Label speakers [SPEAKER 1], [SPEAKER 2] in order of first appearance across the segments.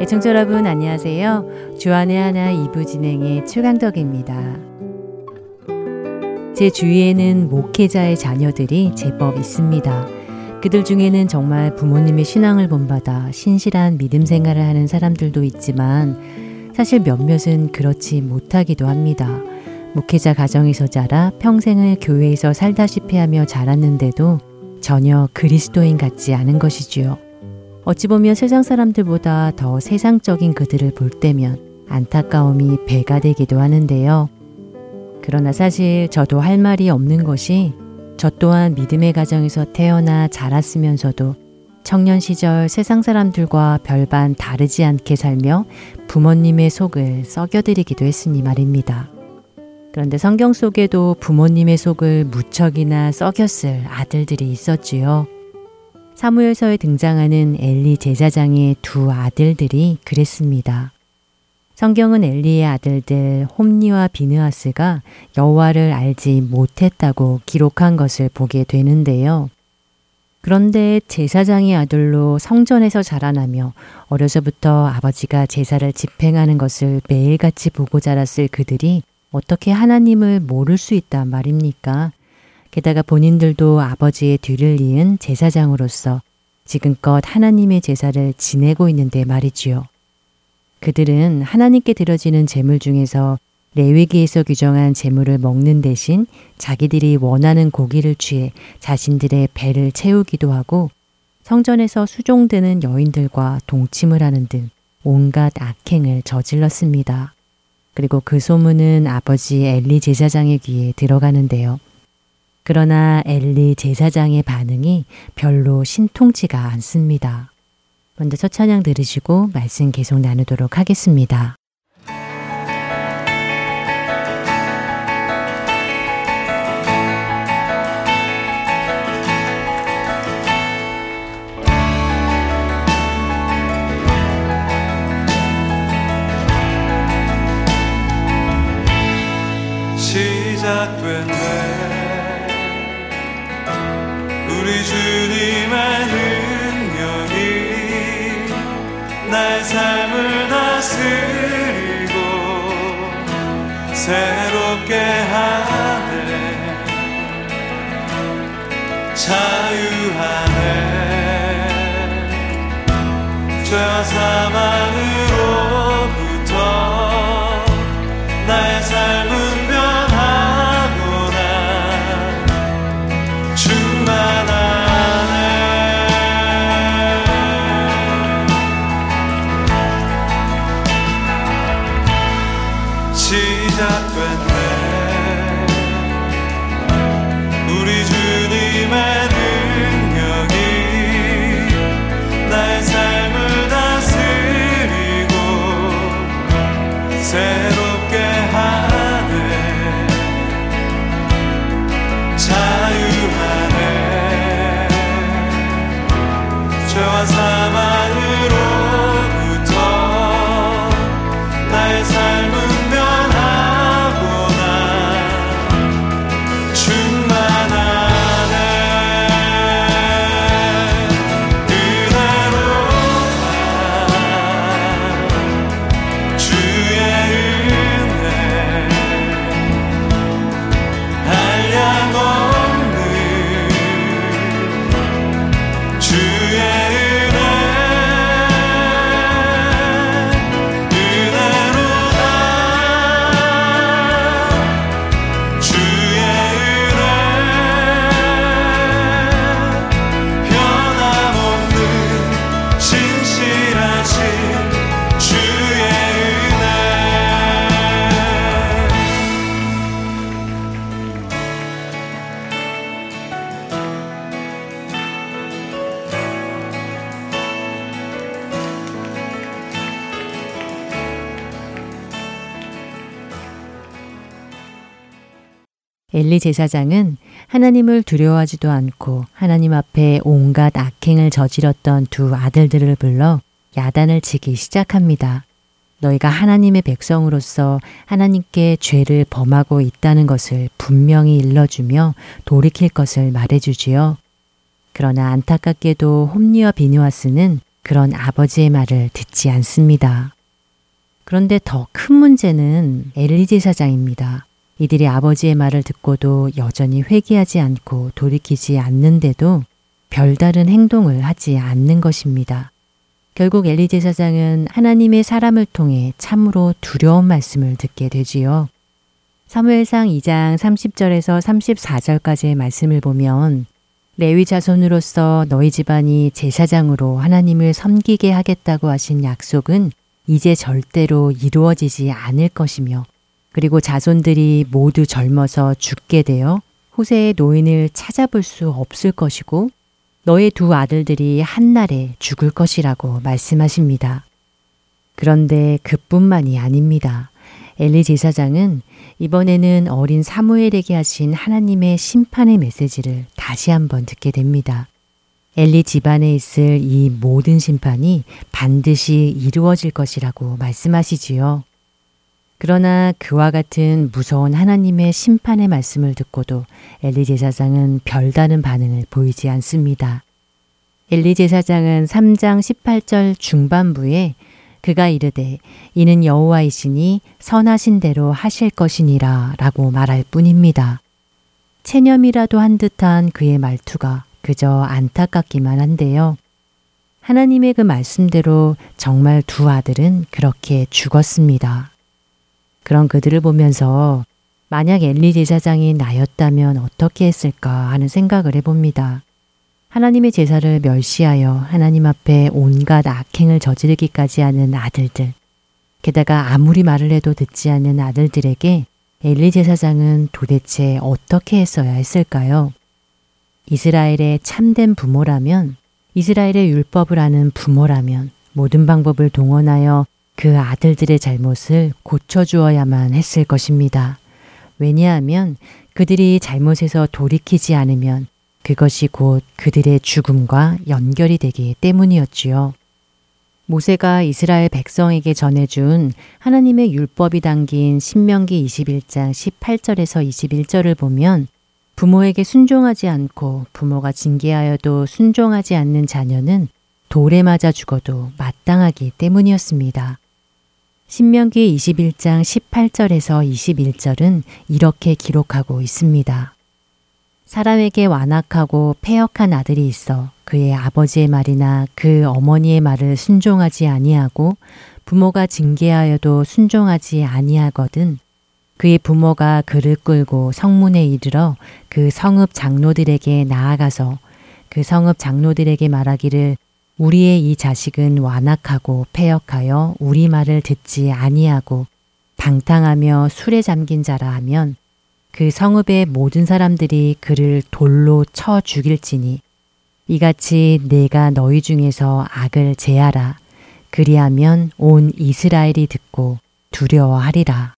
[SPEAKER 1] 애청자 여러분 안녕하세요. 주안의 하나 2부 진행의 최강덕입니다. 제 주위에는 목회자의 자녀들이 제법 있습니다. 그들 중에는 정말 부모님의 신앙을 본받아 신실한 믿음 생활을 하는 사람들도 있지만 사실 몇몇은 그렇지 못하기도 합니다. 목회자 가정에서 자라 평생을 교회에서 살다시피 하며 자랐는데도 전혀 그리스도인 같지 않은 것이지요. 어찌 보면 세상 사람들보다 더 세상적인 그들을 볼 때면 안타까움이 배가 되기도 하는데요. 그러나 사실 저도 할 말이 없는 것이 저 또한 믿음의 가정에서 태어나 자랐으면서도 청년 시절 세상 사람들과 별반 다르지 않게 살며 부모님의 속을 썩여드리기도 했으니 말입니다. 그런데 성경 속에도 부모님의 속을 무척이나 썩였을 아들들이 있었지요. 사무엘서에 등장하는 엘리 제사장의 두 아들들이 그랬습니다. 성경은 엘리의 아들들 홈니와 비느하스가 여호와를 알지 못했다고 기록한 것을 보게 되는데요. 그런데 제사장의 아들로 성전에서 자라나며 어려서부터 아버지가 제사를 집행하는 것을 매일같이 보고 자랐을 그들이 어떻게 하나님을 모를 수 있단 말입니까? 게다가 본인들도 아버지의 뒤를 이은 제사장으로서 지금껏 하나님의 제사를 지내고 있는데 말이지요. 그들은 하나님께 드려지는 제물 중에서 레위기에서 규정한 제물을 먹는 대신 자기들이 원하는 고기를 취해 자신들의 배를 채우기도 하고 성전에서 수종되는 여인들과 동침을 하는 등 온갖 악행을 저질렀습니다. 그리고 그 소문은 아버지 엘리 제사장의 귀에 들어가는데요. 그러나 엘리 제사장의 반응이 별로 신통치가 않습니다. 먼저 첫 찬양 들으시고 말씀 계속 나누도록 하겠습니다.
[SPEAKER 2] 새롭게 하네
[SPEAKER 1] 엘리 제사장은 하나님을 두려워하지도 않고 하나님 앞에 온갖 악행을 저질렀던 두 아들들을 불러 야단을 치기 시작합니다. 너희가 하나님의 백성으로서 하나님께 죄를 범하고 있다는 것을 분명히 일러주며 돌이킬 것을 말해주지요. 그러나 안타깝게도 홈리와 비누아스는 그런 아버지의 말을 듣지 않습니다. 그런데 더 큰 문제는 엘리제 사장입니다. 이들이 아버지의 말을 듣고도 여전히 회개하지 않고 돌이키지 않는데도 별다른 행동을 하지 않는 것입니다. 결국 엘리제 사장은 하나님의 사람을 통해 참으로 두려운 말씀을 듣게 되지요. 사무엘상 2장 30절에서 34절까지의 말씀을 보면 레위 자손으로서 너희 집안이 제사장으로 하나님을 섬기게 하겠다고 하신 약속은 이제 절대로 이루어지지 않을 것이며 그리고 자손들이 모두 젊어서 죽게 되어 후세의 노인을 찾아볼 수 없을 것이고 너의 두 아들들이 한날에 죽을 것이라고 말씀하십니다. 그런데 그뿐만이 아닙니다. 엘리 제사장은 이번에는 어린 사무엘에게 하신 하나님의 심판의 메시지를 다시 한번 듣게 됩니다. 엘리 집안에 있을 이 모든 심판이 반드시 이루어질 것이라고 말씀하시지요. 그러나 그와 같은 무서운 하나님의 심판의 말씀을 듣고도 엘리 제사장은 별다른 반응을 보이지 않습니다. 엘리 제사장은 3장 18절 중반부에 그가 이르되 이는 여호와이시니 선하신 대로 하실 것이니라 라고 말할 뿐입니다. 체념이라도 한 듯한 그의 말투가 그저 안타깝기만 한데요. 하나님의 그 말씀대로 정말 두 아들은 그렇게 죽었습니다. 그런 그들을 보면서 만약 엘리 제사장이 나였다면 어떻게 했을까 하는 생각을 해봅니다. 하나님의 제사를 멸시하여 하나님 앞에 온갖 악행을 저지르기까지 하는 아들들. 게다가 아무리 말을 해도 듣지 않는 아들들에게 엘리 제사장은 도대체 어떻게 했어야 했을까요? 이스라엘의 참된 부모라면, 이스라엘의 율법을 아는 부모라면 모든 방법을 동원하여 그 아들들의 잘못을 고쳐주어야만 했을 것입니다. 왜냐하면 그들이 잘못해서 돌이키지 않으면 그것이 곧 그들의 죽음과 연결이 되기 때문이었지요. 모세가 이스라엘 백성에게 전해준 하나님의 율법이 담긴 신명기 21장 18절에서 21절을 보면 부모에게 순종하지 않고 부모가 징계하여도 순종하지 않는 자녀는 돌에 맞아 죽어도 마땅하기 때문이었습니다. 신명기 21장 18절에서 21절은 이렇게 기록하고 있습니다. 사람에게 완악하고 폐역한 아들이 있어 그의 아버지의 말이나 그 어머니의 말을 순종하지 아니하고 부모가 징계하여도 순종하지 아니하거든 그의 부모가 그를 끌고 성문에 이르러 그 성읍 장로들에게 나아가서 그 성읍 장로들에게 말하기를 우리의 이 자식은 완악하고 폐역하여 우리 말을 듣지 아니하고 방탕하며 술에 잠긴 자라 하면 그 성읍의 모든 사람들이 그를 돌로 쳐 죽일지니 이같이 내가 너희 중에서 악을 제하라 그리하면 온 이스라엘이 듣고 두려워하리라.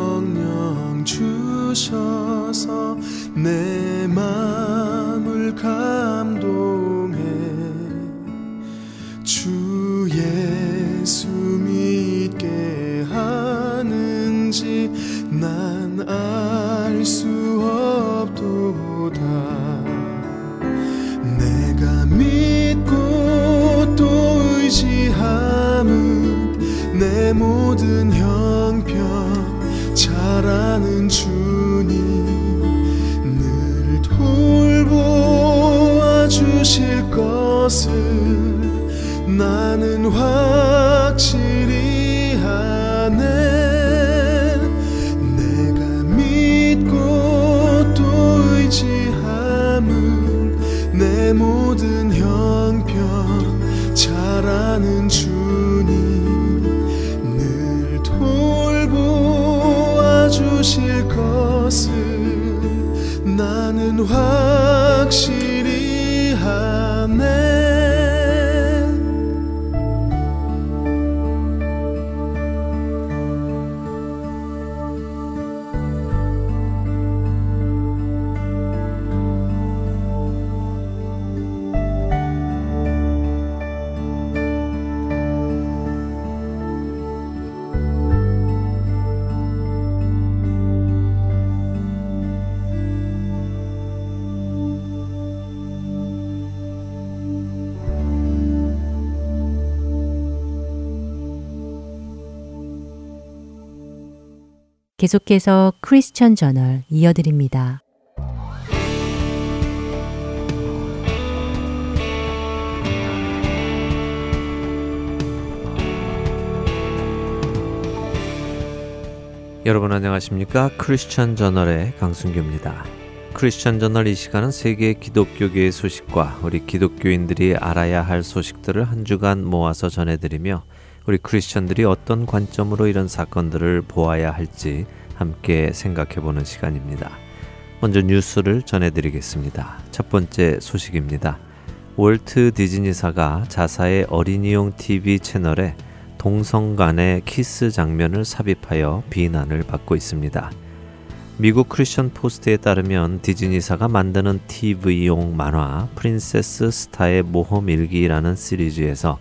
[SPEAKER 3] 성령 주셔서 내 마음을 감동해. 주 예수 믿게 하는지 난 알 수 것을 나는 확
[SPEAKER 1] 계속해서 크리스천 저널 이어드립니다.
[SPEAKER 4] 여러분 안녕하십니까? 크리스천 저널의 강순규입니다. 크리스천 저널 이 시간은 세계 기독교계의 소식과 우리 기독교인들이 알아야 할 소식들을 한 주간 모아서 전해드리며 우리 크리스천들이 어떤 관점으로 이런 사건들을 보아야 할지 함께 생각해 보는 시간입니다. 먼저 뉴스를 전해드리겠습니다. 첫 번째 소식입니다. 월트 디즈니사가 자사의 어린이용 TV 채널에 동성 간의 키스 장면을 삽입하여 비난을 받고 있습니다. 미국 크리스천 포스트에 따르면 디즈니사가 만드는 TV용 만화 프린세스 스타의 모험 일기라는 시리즈에서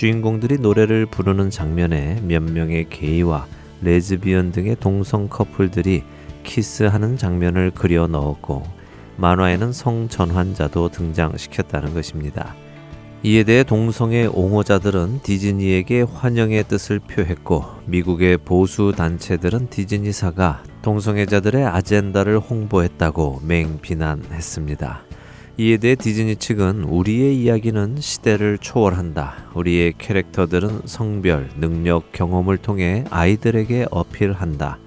[SPEAKER 4] 주인공들이 노래를 부르는 장면에 몇 명의 게이와 레즈비언 등의 동성 커플들이 키스하는 장면을 그려 넣었고 만화에는 성전환자도 등장시켰다는 것입니다. 이에 대해 동성애 옹호자들은 디즈니에게 환영의 뜻을 표했고 미국의 보수 단체들은 디즈니사가 동성애자들의 아젠다를 홍보했다고 맹비난했습니다. 이에 대해 디즈니 측은 우리의 이야기는 시대를 초월한다. 우리의 캐릭터들은 성별, 능력, 경험을 통해 아이들에게 어필한다.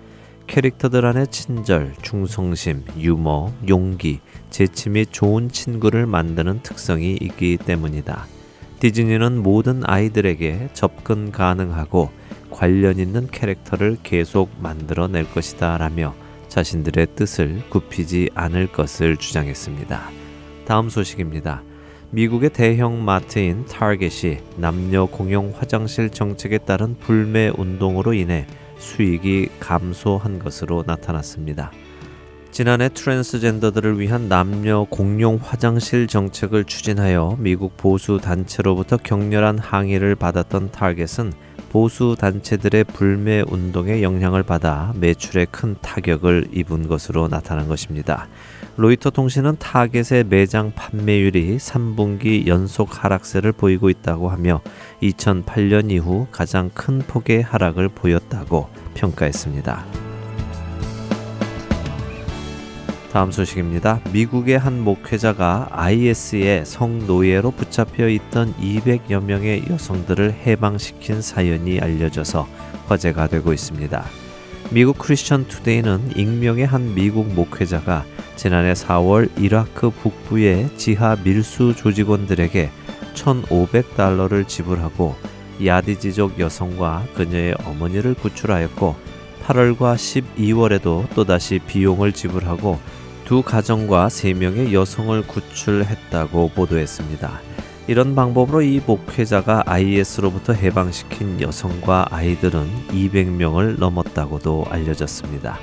[SPEAKER 4] 캐릭터들 안에 친절, 충성심, 유머, 용기, 재치 및 좋은 친구를 만드는 특성이 있기 때문이다. 디즈니는 모든 아이들에게 접근 가능하고 관련 있는 캐릭터를 계속 만들어낼 것이다 라며 자신들의 뜻을 굽히지 않을 것을 주장했습니다. 다음 소식입니다. 미국의 대형 마트인 타겟이 남녀 공용 화장실 정책에 따른 불매 운동으로 인해 수익이 감소한 것으로 나타났습니다. 지난해 트랜스젠더들을 위한 남녀 공용 화장실 정책을 추진하여 미국 보수 단체로부터 격렬한 항의를 받았던 타겟은 보수 단체들의 불매 운동에 영향을 받아 매출에 큰 타격을 입은 것으로 나타난 것입니다. 로이터 통신은 타겟의 매장 판매율이 3분기 연속 하락세를 보이고 있다고 하며 2008년 이후 가장 큰 폭의 하락을 보였다고 평가했습니다. 다음 소식입니다. 미국의 한 목회자가 IS의 성노예로 붙잡혀 있던 200여 명의 여성들을 해방시킨 사연이 알려져서 화제가 되고 있습니다. 미국 크리스천 투데이는 익명의 한 미국 목회자가 지난해 4월 이라크 북부의 지하 밀수 조직원들에게 1,500달러를 지불하고 야디지족 여성과 그녀의 어머니를 구출하였고 8월과 12월에도 또다시 비용을 지불하고 두 가정과 세 명의 여성을 구출했다고 보도했습니다. 이런 방법으로 이 목회자가 IS로부터 해방시킨 여성과 아이들은 200명을 넘었다고도 알려졌습니다.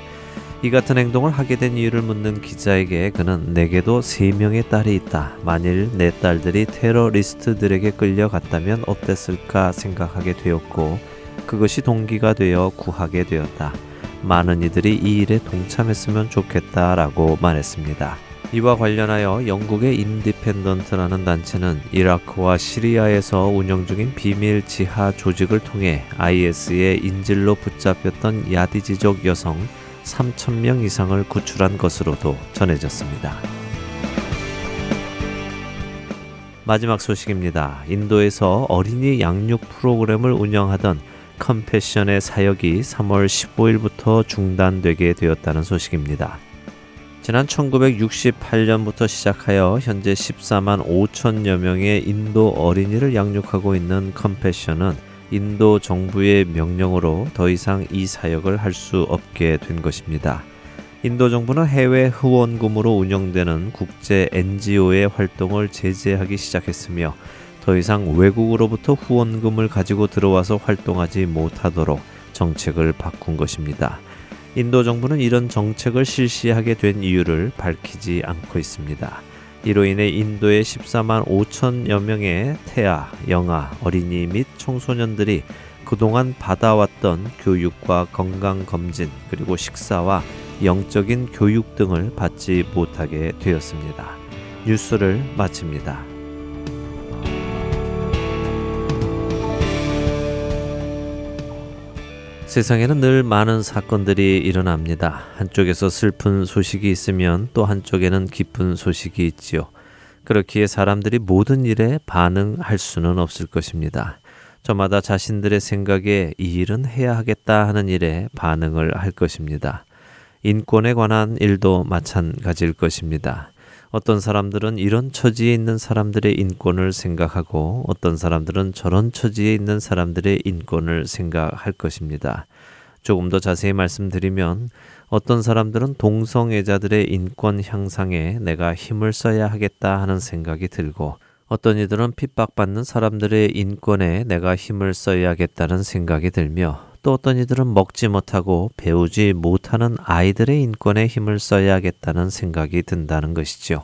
[SPEAKER 4] 이 같은 행동을 하게 된 이유를 묻는 기자에게 그는 내게도 세 명의 딸이 있다. 만일 내 딸들이 테러리스트들에게 끌려갔다면 어땠을까 생각하게 되었고 그것이 동기가 되어 구하게 되었다. 많은 이들이 이 일에 동참했으면 좋겠다라고 말했습니다. 이와 관련하여 영국의 인디펜던트라는 단체는 이라크와 시리아에서 운영 중인 비밀 지하 조직을 통해 IS의 인질로 붙잡혔던 야디지족 여성 3천명 이상을 구출한 것으로도 전해졌습니다. 마지막 소식입니다. 인도에서 어린이 양육 프로그램을 운영하던 컴패션의 사역이 3월 15일부터 중단되게 되었다는 소식입니다. 지난 1968년부터 시작하여 현재 14만 5천여 명의 인도 어린이를 양육하고 있는 컴패션은 인도 정부의 명령으로 더 이상 이 사역을 할 수 없게 된 것입니다. 인도 정부는 해외 후원금으로 운영되는 국제 NGO의 활동을 제재하기 시작했으며 더 이상 외국으로부터 후원금을 가지고 들어와서 활동하지 못하도록 정책을 바꾼 것입니다. 인도 정부는 이런 정책을 실시하게 된 이유를 밝히지 않고 있습니다. 이로 인해 인도의 14만 5천여 명의 태아, 영아, 어린이 및 청소년들이 그동안 받아왔던 교육과 건강검진, 그리고 식사와 영적인 교육 등을 받지 못하게 되었습니다. 뉴스를 마칩니다. 세상에는 늘 많은 사건들이 일어납니다. 한쪽에서 슬픈 소식이 있으면 또 한쪽에는 기쁜 소식이 있지요. 그렇기에 사람들이 모든 일에 반응할 수는 없을 것입니다. 저마다 자신들의 생각에 이 일은 해야 하겠다 하는 일에 반응을 할 것입니다. 인권에 관한 일도 마찬가지일 것입니다. 어떤 사람들은 이런 처지에 있는 사람들의 인권을 생각하고 어떤 사람들은 저런 처지에 있는 사람들의 인권을 생각할 것입니다. 조금 더 자세히 말씀드리면 어떤 사람들은 동성애자들의 인권 향상에 내가 힘을 써야 하겠다 하는 생각이 들고 어떤 이들은 핍박받는 사람들의 인권에 내가 힘을 써야겠다는 생각이 들며 또 어떤 이들은 먹지 못하고 배우지 못하는 아이들의 인권에 힘을 써야겠다는 생각이 든다는 것이죠.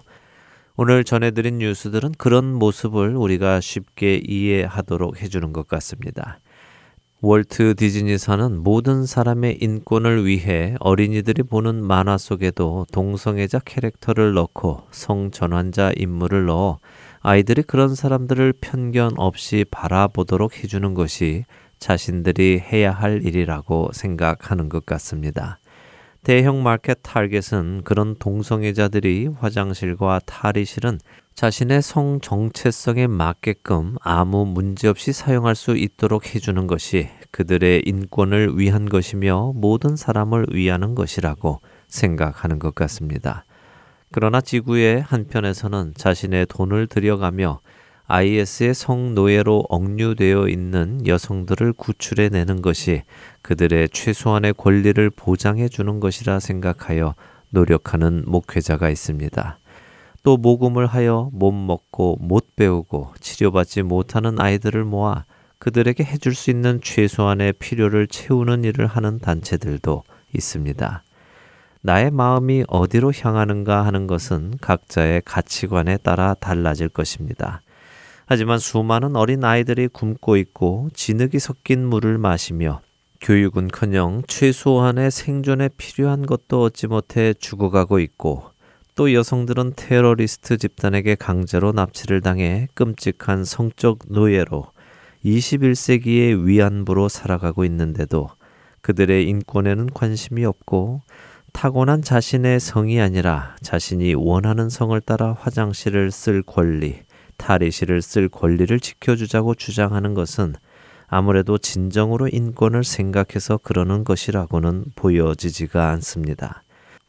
[SPEAKER 4] 오늘 전해드린 뉴스들은 그런 모습을 우리가 쉽게 이해하도록 해주는 것 같습니다. 월트 디즈니사는 모든 사람의 인권을 위해 어린이들이 보는 만화 속에도 동성애자 캐릭터를 넣고 성전환자 인물을 넣어 아이들이 그런 사람들을 편견 없이 바라보도록 해주는 것이 자신들이 해야 할 일이라고 생각하는 것 같습니다. 대형 마켓 타겟은 그런 동성애자들이 화장실과 탈의실은 자신의 성 정체성에 맞게끔 아무 문제 없이 사용할 수 있도록 해주는 것이 그들의 인권을 위한 것이며 모든 사람을 위하는 것이라고 생각하는 것 같습니다. 그러나 지구의 한편에서는 자신의 돈을 들여가며 IS의 성노예로 억류되어 있는 여성들을 구출해 내는 것이 그들의 최소한의 권리를 보장해 주는 것이라 생각하여 노력하는 목회자가 있습니다. 또 모금을 하여 못 먹고 못 배우고 치료받지 못하는 아이들을 모아 그들에게 해줄 수 있는 최소한의 필요를 채우는 일을 하는 단체들도 있습니다. 나의 마음이 어디로 향하는가 하는 것은 각자의 가치관에 따라 달라질 것입니다. 하지만 수많은 어린 아이들이 굶고 있고 진흙이 섞인 물을 마시며 교육은커녕 최소한의 생존에 필요한 것도 얻지 못해 죽어가고 있고 또 여성들은 테러리스트 집단에게 강제로 납치를 당해 끔찍한 성적 노예로 21세기의 위안부로 살아가고 있는데도 그들의 인권에는 관심이 없고 타고난 자신의 성이 아니라 자신이 원하는 성을 따라 화장실을 쓸 권리, 탈의실을 쓸 권리를 지켜주자고 주장하는 것은 아무래도 진정으로 인권을 생각해서 그러는 것이라고는 보여지지가 않습니다.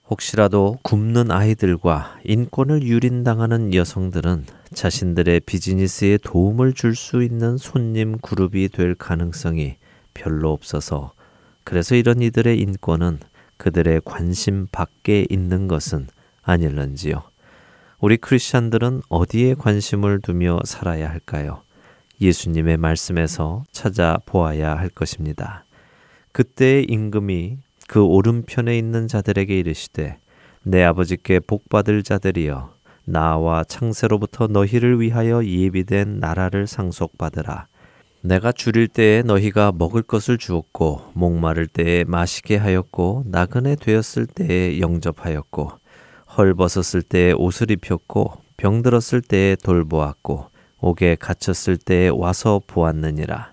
[SPEAKER 4] 혹시라도 굶는 아이들과 인권을 유린당하는 여성들은 자신들의 비즈니스에 도움을 줄 수 있는 손님 그룹이 될 가능성이 별로 없어서 그래서 이런 이들의 인권은 그들의 관심 밖에 있는 것은 아닐런지요. 우리 크리스찬들은 어디에 관심을 두며 살아야 할까요? 예수님의 말씀에서 찾아보아야 할 것입니다. 그때의 임금이 그 오른편에 있는 자들에게 이르시되 내 아버지께 복받을 자들이여 나와 창세로부터 너희를 위하여 예비된 나라를 상속받으라. 내가 줄일 때에 너희가 먹을 것을 주었고 목마를 때에 마시게 하였고 나그네 되었을 때에 영접하였고 헐벗었을 때에 옷을 입혔고 병들었을 때에 돌보았고 옥에 갇혔을 때에 와서 보았느니라.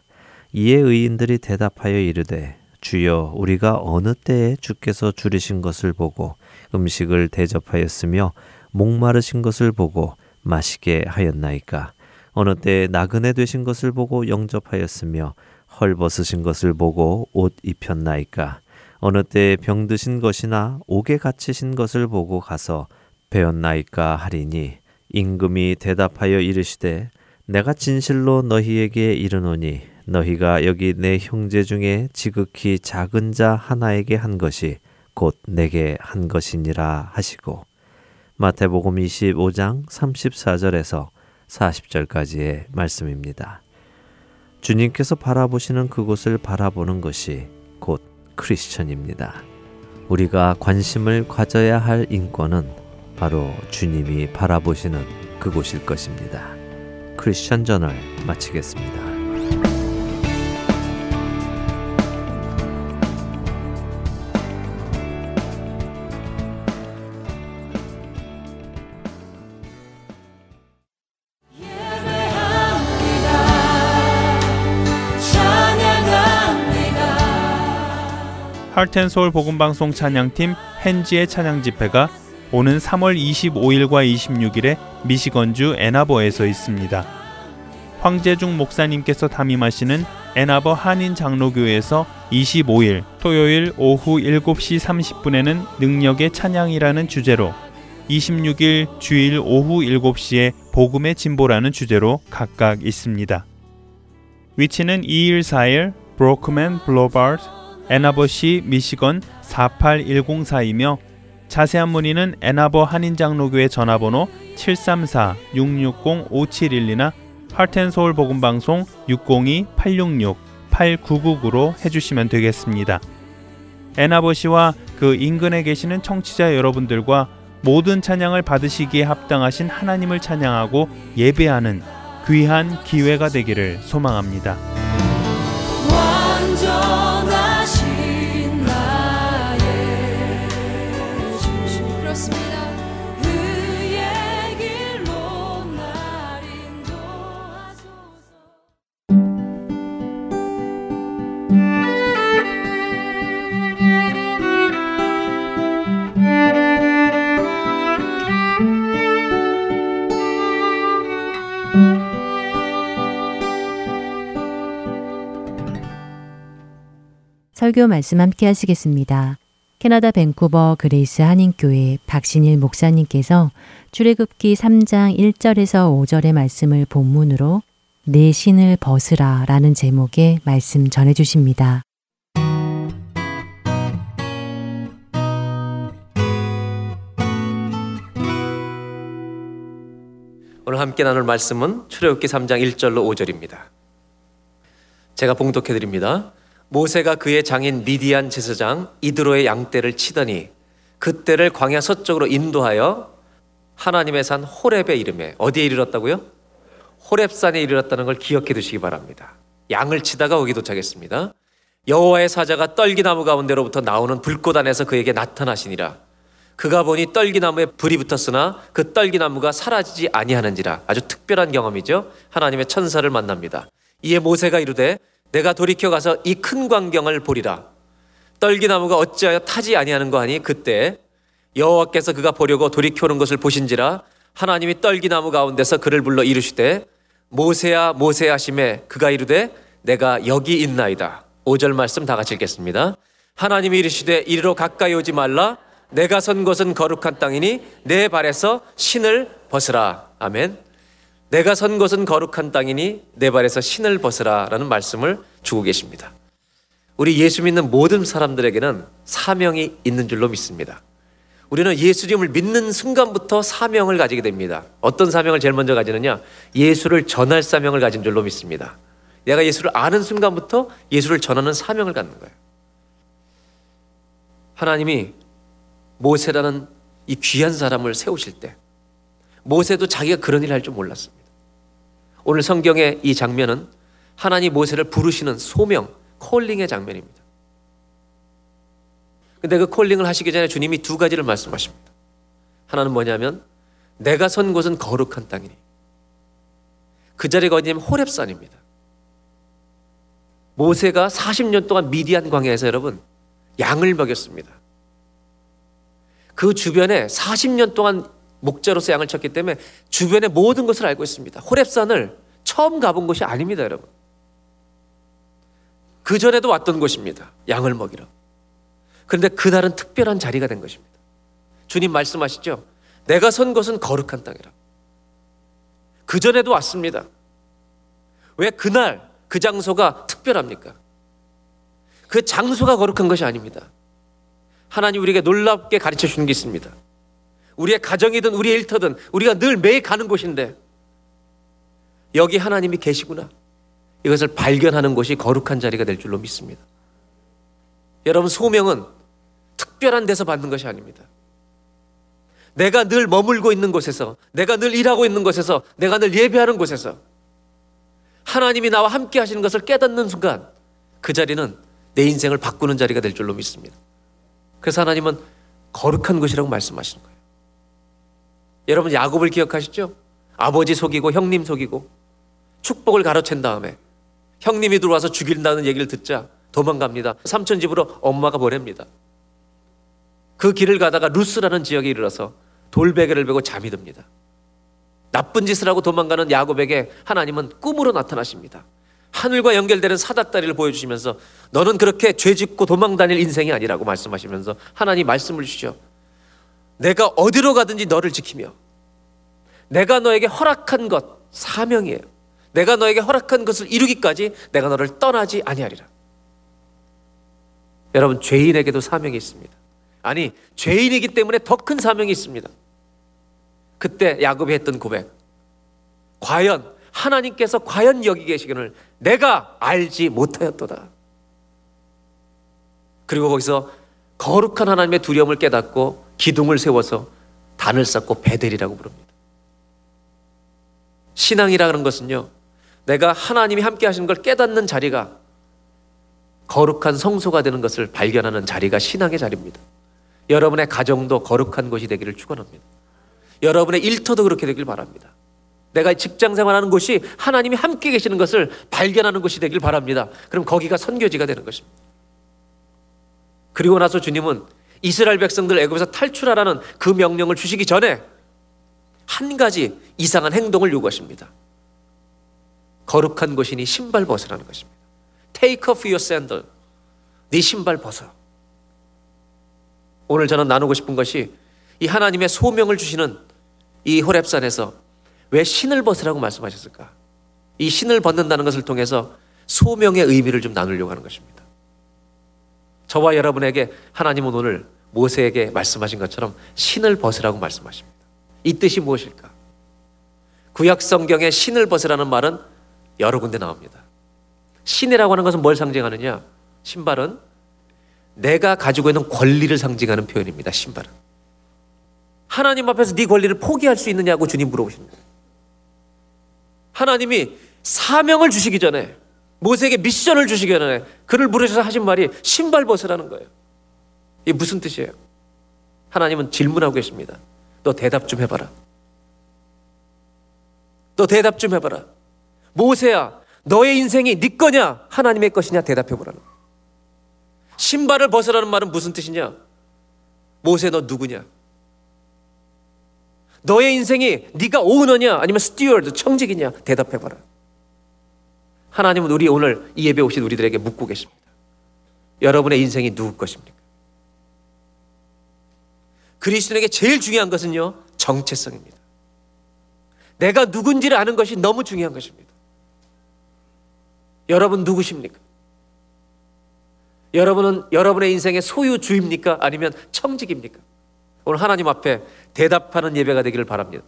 [SPEAKER 4] 이에 의인들이 대답하여 이르되 주여 우리가 어느 때에 주께서 줄이신 것을 보고 음식을 대접하였으며 목마르신 것을 보고 마시게 하였나이까 어느 때에 나그네 되신 것을 보고 영접하였으며 헐벗으신 것을 보고 옷 입혔나이까 어느 때에 병드신 것이나 옥에 갇히신 것을 보고 가서 배웠나이까 하리니 임금이 대답하여 이르시되 내가 진실로 너희에게 이르노니 너희가 여기 내 형제 중에 지극히 작은 자 하나에게 한 것이 곧 내게 한 것이니라 하시고 마태복음 25장 34절에서 40절까지의 말씀입니다. 주님께서 바라보시는 그곳을 바라보는 것이 곧 크리스천입니다. 우리가 관심을 가져야 할 인권은 바로 주님이 바라보시는 그곳일 것입니다. 크리스천 저널 마치겠습니다.
[SPEAKER 5] 할텐서울 복음방송 찬양팀 헨지의 찬양 집회가 오는 3월 25일과 26일에 미시건주 애나버에서 있습니다. 황재중 목사님께서 담임하시는 애나버 한인 장로교에서 25일 토요일 오후 7시 30분에는 능력의 찬양이라는 주제로 26일 주일 오후 7시에 복음의 진보라는 주제로 각각 있습니다. 위치는 214일 브로크맨 블로바드 애나버시 미시건 48104이며 자세한 문의는 애나버 한인장로교회 전화번호 734-660-5712나 하트앤서울 복음방송 602-866-8999로 해주시면 되겠습니다. 애나버시와 그 인근에 계시는 청취자 여러분들과 모든 찬양을 받으시기에 합당하신 하나님을 찬양하고 예배하는 귀한 기회가 되기를 소망합니다.
[SPEAKER 1] 설교 말씀 함께 하시겠습니다. 캐나다 밴쿠버 그레이스 한인교회 박신일 목사님께서 출애굽기 3장 1절에서 5절의 말씀을 본문으로 네 신을 벗으라 라는 제목의 말씀 전해 주십니다.
[SPEAKER 6] 오늘 함께 나눌 말씀은 출애굽기 3장 1절로 5절입니다. 제가 봉독해 드립니다. 모세가 그의 장인 미디안 제사장 이드로의 양떼를 치더니 그때를 광야 서쪽으로 인도하여 하나님의 산 호렙의 이름에 어디에 이르렀다고요? 호렙산에 이르렀다는 걸 기억해 두시기 바랍니다. 양을 치다가 거기 도착했습니다. 여호와의 사자가 떨기나무 가운데로부터 나오는 불꽃 안에서 그에게 나타나시니라. 그가 보니 떨기나무에 불이 붙었으나 그 떨기나무가 사라지지 아니하는지라. 아주 특별한 경험이죠. 하나님의 천사를 만납니다. 이에 모세가 이르되 내가 돌이켜 가서 이 큰 광경을 보리라. 떨기나무가 어찌하여 타지 아니하는 거 하니 그때 여호와께서 그가 보려고 돌이켜오는 것을 보신지라 하나님이 떨기나무 가운데서 그를 불러 이르시되 모세야 모세 하심에 그가 이르되 내가 여기 있나이다. 5절 말씀 다 같이 읽겠습니다. 하나님이 이르시되 이리로 가까이 오지 말라 내가 선 곳은 거룩한 땅이니 내 발에서 신을 벗으라. 아멘. 내가 선 곳은 거룩한 땅이니 내 발에서 신을 벗으라라는 말씀을 주고 계십니다. 우리 예수 믿는 모든 사람들에게는 사명이 있는 줄로 믿습니다. 우리는 예수님을 믿는 순간부터 사명을 가지게 됩니다. 어떤 사명을 제일 먼저 가지느냐? 예수를 전할 사명을 가진 줄로 믿습니다. 내가 예수를 아는 순간부터 예수를 전하는 사명을 갖는 거예요. 하나님이 모세라는 이 귀한 사람을 세우실 때 모세도 자기가 그런 일을 할 줄 몰랐습니다. 오늘 성경의 이 장면은 하나님 모세를 부르시는 소명, 콜링의 장면입니다. 근데 그 콜링을 하시기 전에 주님이 두 가지를 말씀하십니다. 하나는 뭐냐면 내가 선 곳은 거룩한 땅이니 그 자리가 어디냐면 호렙산입니다. 모세가 40년 동안 미디안 광야에서 여러분 양을 먹였습니다. 그 주변에 40년 동안 목자로서 양을 쳤기 때문에 주변의 모든 것을 알고 있습니다. 호렙산을 처음 가본 곳이 아닙니다, 여러분. 그 전에도 왔던 곳입니다. 양을 먹이러. 그런데 그날은 특별한 자리가 된 것입니다. 주님 말씀하시죠. 내가 선 곳은 거룩한 땅이라. 그 전에도 왔습니다. 왜 그날 그 장소가 특별합니까? 그 장소가 거룩한 것이 아닙니다. 하나님 우리에게 놀랍게 가르쳐 주는 게 있습니다. 우리의 가정이든 우리의 일터든 우리가 늘 매일 가는 곳인데 여기 하나님이 계시구나. 이것을 발견하는 곳이 거룩한 자리가 될 줄로 믿습니다. 여러분 소명은 특별한 데서 받는 것이 아닙니다. 내가 늘 머물고 있는 곳에서, 내가 늘 일하고 있는 곳에서, 내가 늘 예배하는 곳에서 하나님이 나와 함께 하시는 것을 깨닫는 순간 그 자리는 내 인생을 바꾸는 자리가 될 줄로 믿습니다. 그래서 하나님은 거룩한 곳이라고 말씀하시는 거예요. 여러분 야곱을 기억하시죠? 아버지 속이고 형님 속이고 축복을 가로챈 다음에 형님이 들어와서 죽인다는 얘기를 듣자 도망갑니다. 삼촌 집으로 엄마가 보냅니다. 그 길을 가다가 루스라는 지역에 이르러서 돌베개를 베고 잠이 듭니다. 나쁜 짓을 하고 도망가는 야곱에게 하나님은 꿈으로 나타나십니다. 하늘과 연결되는 사닥다리를 보여주시면서 너는 그렇게 죄 짓고 도망 다닐 인생이 아니라고 말씀하시면서 하나님 말씀을 주시죠. 내가 어디로 가든지 너를 지키며 내가 너에게 허락한 것 사명이에요. 내가 너에게 허락한 것을 이루기까지 내가 너를 떠나지 아니하리라. 여러분 죄인에게도 사명이 있습니다. 아니 죄인이기 때문에 더 큰 사명이 있습니다. 그때 야곱이 했던 고백. 과연 하나님께서 과연 여기 계시기를 내가 알지 못하였도다. 그리고 거기서 거룩한 하나님의 두려움을 깨닫고 기둥을 세워서 단을 쌓고 베델이라고 부릅니다. 신앙이라는 것은요, 내가 하나님이 함께 하시는 걸 깨닫는 자리가 거룩한 성소가 되는 것을 발견하는 자리가 신앙의 자리입니다. 여러분의 가정도 거룩한 곳이 되기를 축원합니다. 여러분의 일터도 그렇게 되길 바랍니다. 내가 직장 생활하는 곳이 하나님이 함께 계시는 것을 발견하는 곳이 되길 바랍니다. 그럼 거기가 선교지가 되는 것입니다. 그리고 나서 주님은 이스라엘 백성들 애굽에서 탈출하라는 그 명령을 주시기 전에 한 가지 이상한 행동을 요구하십니다. 거룩한 곳이니 신발 벗으라는 것입니다. Take off your sandal. 네 신발 벗어. 오늘 저는 나누고 싶은 것이 이 하나님의 소명을 주시는 이 호랩산에서 왜 신을 벗으라고 말씀하셨을까? 이 신을 벗는다는 것을 통해서 소명의 의미를 좀 나누려고 하는 것입니다. 저와 여러분에게 하나님은 오늘 모세에게 말씀하신 것처럼 신을 벗으라고 말씀하십니다. 이 뜻이 무엇일까? 구약 성경에 신을 벗으라는 말은 여러 군데 나옵니다. 신이라고 하는 것은 뭘 상징하느냐? 신발은 내가 가지고 있는 권리를 상징하는 표현입니다. 신발은. 하나님 앞에서 네 권리를 포기할 수 있느냐고 주님 물어보시는 거예요. 하나님이 사명을 주시기 전에 모세에게 미션을 주시기 전에 그를 부르셔서 하신 말이 신발 벗으라는 거예요. 이게 무슨 뜻이에요? 하나님은 질문하고 계십니다. 너 대답 좀 해봐라. 너 대답 좀 해봐라. 모세야, 너의 인생이 네 거냐? 하나님의 것이냐? 대답해보라는. 신발을 벗으라는 말은 무슨 뜻이냐? 모세 너 누구냐? 너의 인생이 네가 오너냐 아니면 스튜어드 청직이냐 대답해봐라. 하나님은 우리 오늘 이 예배 오신 우리들에게 묻고 계십니다. 여러분의 인생이 누구 것입니까? 그리스도에게 제일 중요한 것은요 정체성입니다. 내가 누군지를 아는 것이 너무 중요한 것입니다. 여러분 누구십니까? 여러분은 여러분의 인생의 소유주입니까? 아니면 청직입니까? 오늘 하나님 앞에 대답하는 예배가 되기를 바랍니다.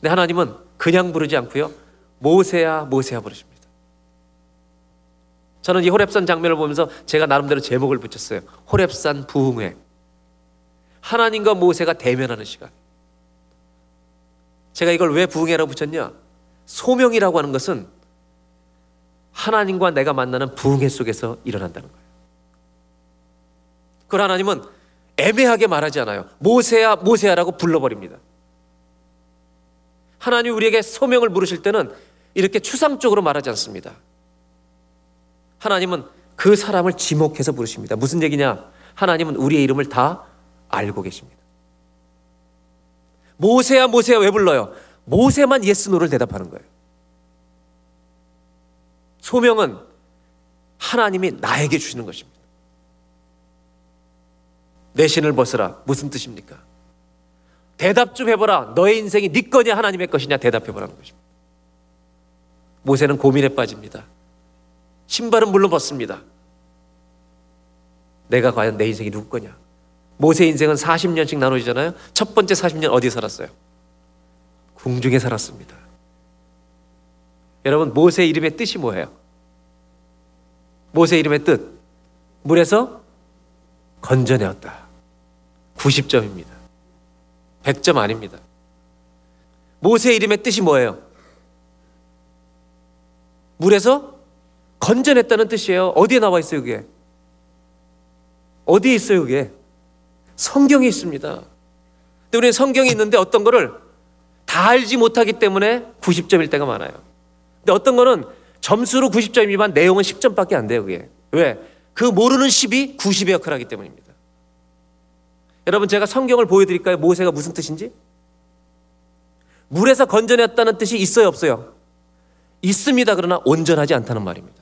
[SPEAKER 6] 근데 하나님은 그냥 부르지 않고요. 모세야 모세야 부르십니다. 저는 이 호랩산 장면을 보면서 제가 나름대로 제목을 붙였어요. 호랩산 부흥회. 하나님과 모세가 대면하는 시간. 제가 이걸 왜 부흥회라고 붙였냐? 소명이라고 하는 것은 하나님과 내가 만나는 부흥회 속에서 일어난다는 거예요. 그걸 하나님은 애매하게 말하지 않아요. 모세야, 모세야라고 불러버립니다. 하나님 우리에게 소명을 물으실 때는 이렇게 추상적으로 말하지 않습니다. 하나님은 그 사람을 지목해서 부르십니다. 무슨 얘기냐? 하나님은 우리의 이름을 다 알고 계십니다. 모세야, 모세야 왜 불러요? 모세만 yes no를 대답하는 거예요. 소명은 하나님이 나에게 주시는 것입니다. 네 신을 벗으라. 무슨 뜻입니까? 대답 좀 해보라. 너의 인생이 네 거냐 하나님의 것이냐 대답해보라는 것입니다. 모세는 고민에 빠집니다. 신발은 물론 벗습니다. 내가 과연 내 인생이 누구 거냐? 모세 인생은 40년씩 나눠지잖아요. 첫 번째 40년 어디 살았어요? 궁중에 살았습니다. 여러분 모세 이름의 뜻이 뭐예요? 모세 이름의 뜻 물에서 건져내었다. 90점입니다. 100점 아닙니다. 모세 이름의 뜻이 뭐예요? 물에서 건져냈다는 뜻이에요. 어디에 나와 있어요, 그게? 어디에 있어요, 그게? 성경에 있습니다. 근데 우리는 성경이 있는데 어떤 거를 다 알지 못하기 때문에 90점일 때가 많아요. 근데 어떤 거는 점수로 90점이지만 내용은 10점밖에 안 돼요, 그게. 왜? 그 모르는 10이 90의 역할을 하기 때문입니다. 여러분, 제가 성경을 보여드릴까요? 모세가 무슨 뜻인지? 물에서 건져냈다는 뜻이 있어요, 없어요? 있습니다. 그러나 온전하지 않다는 말입니다.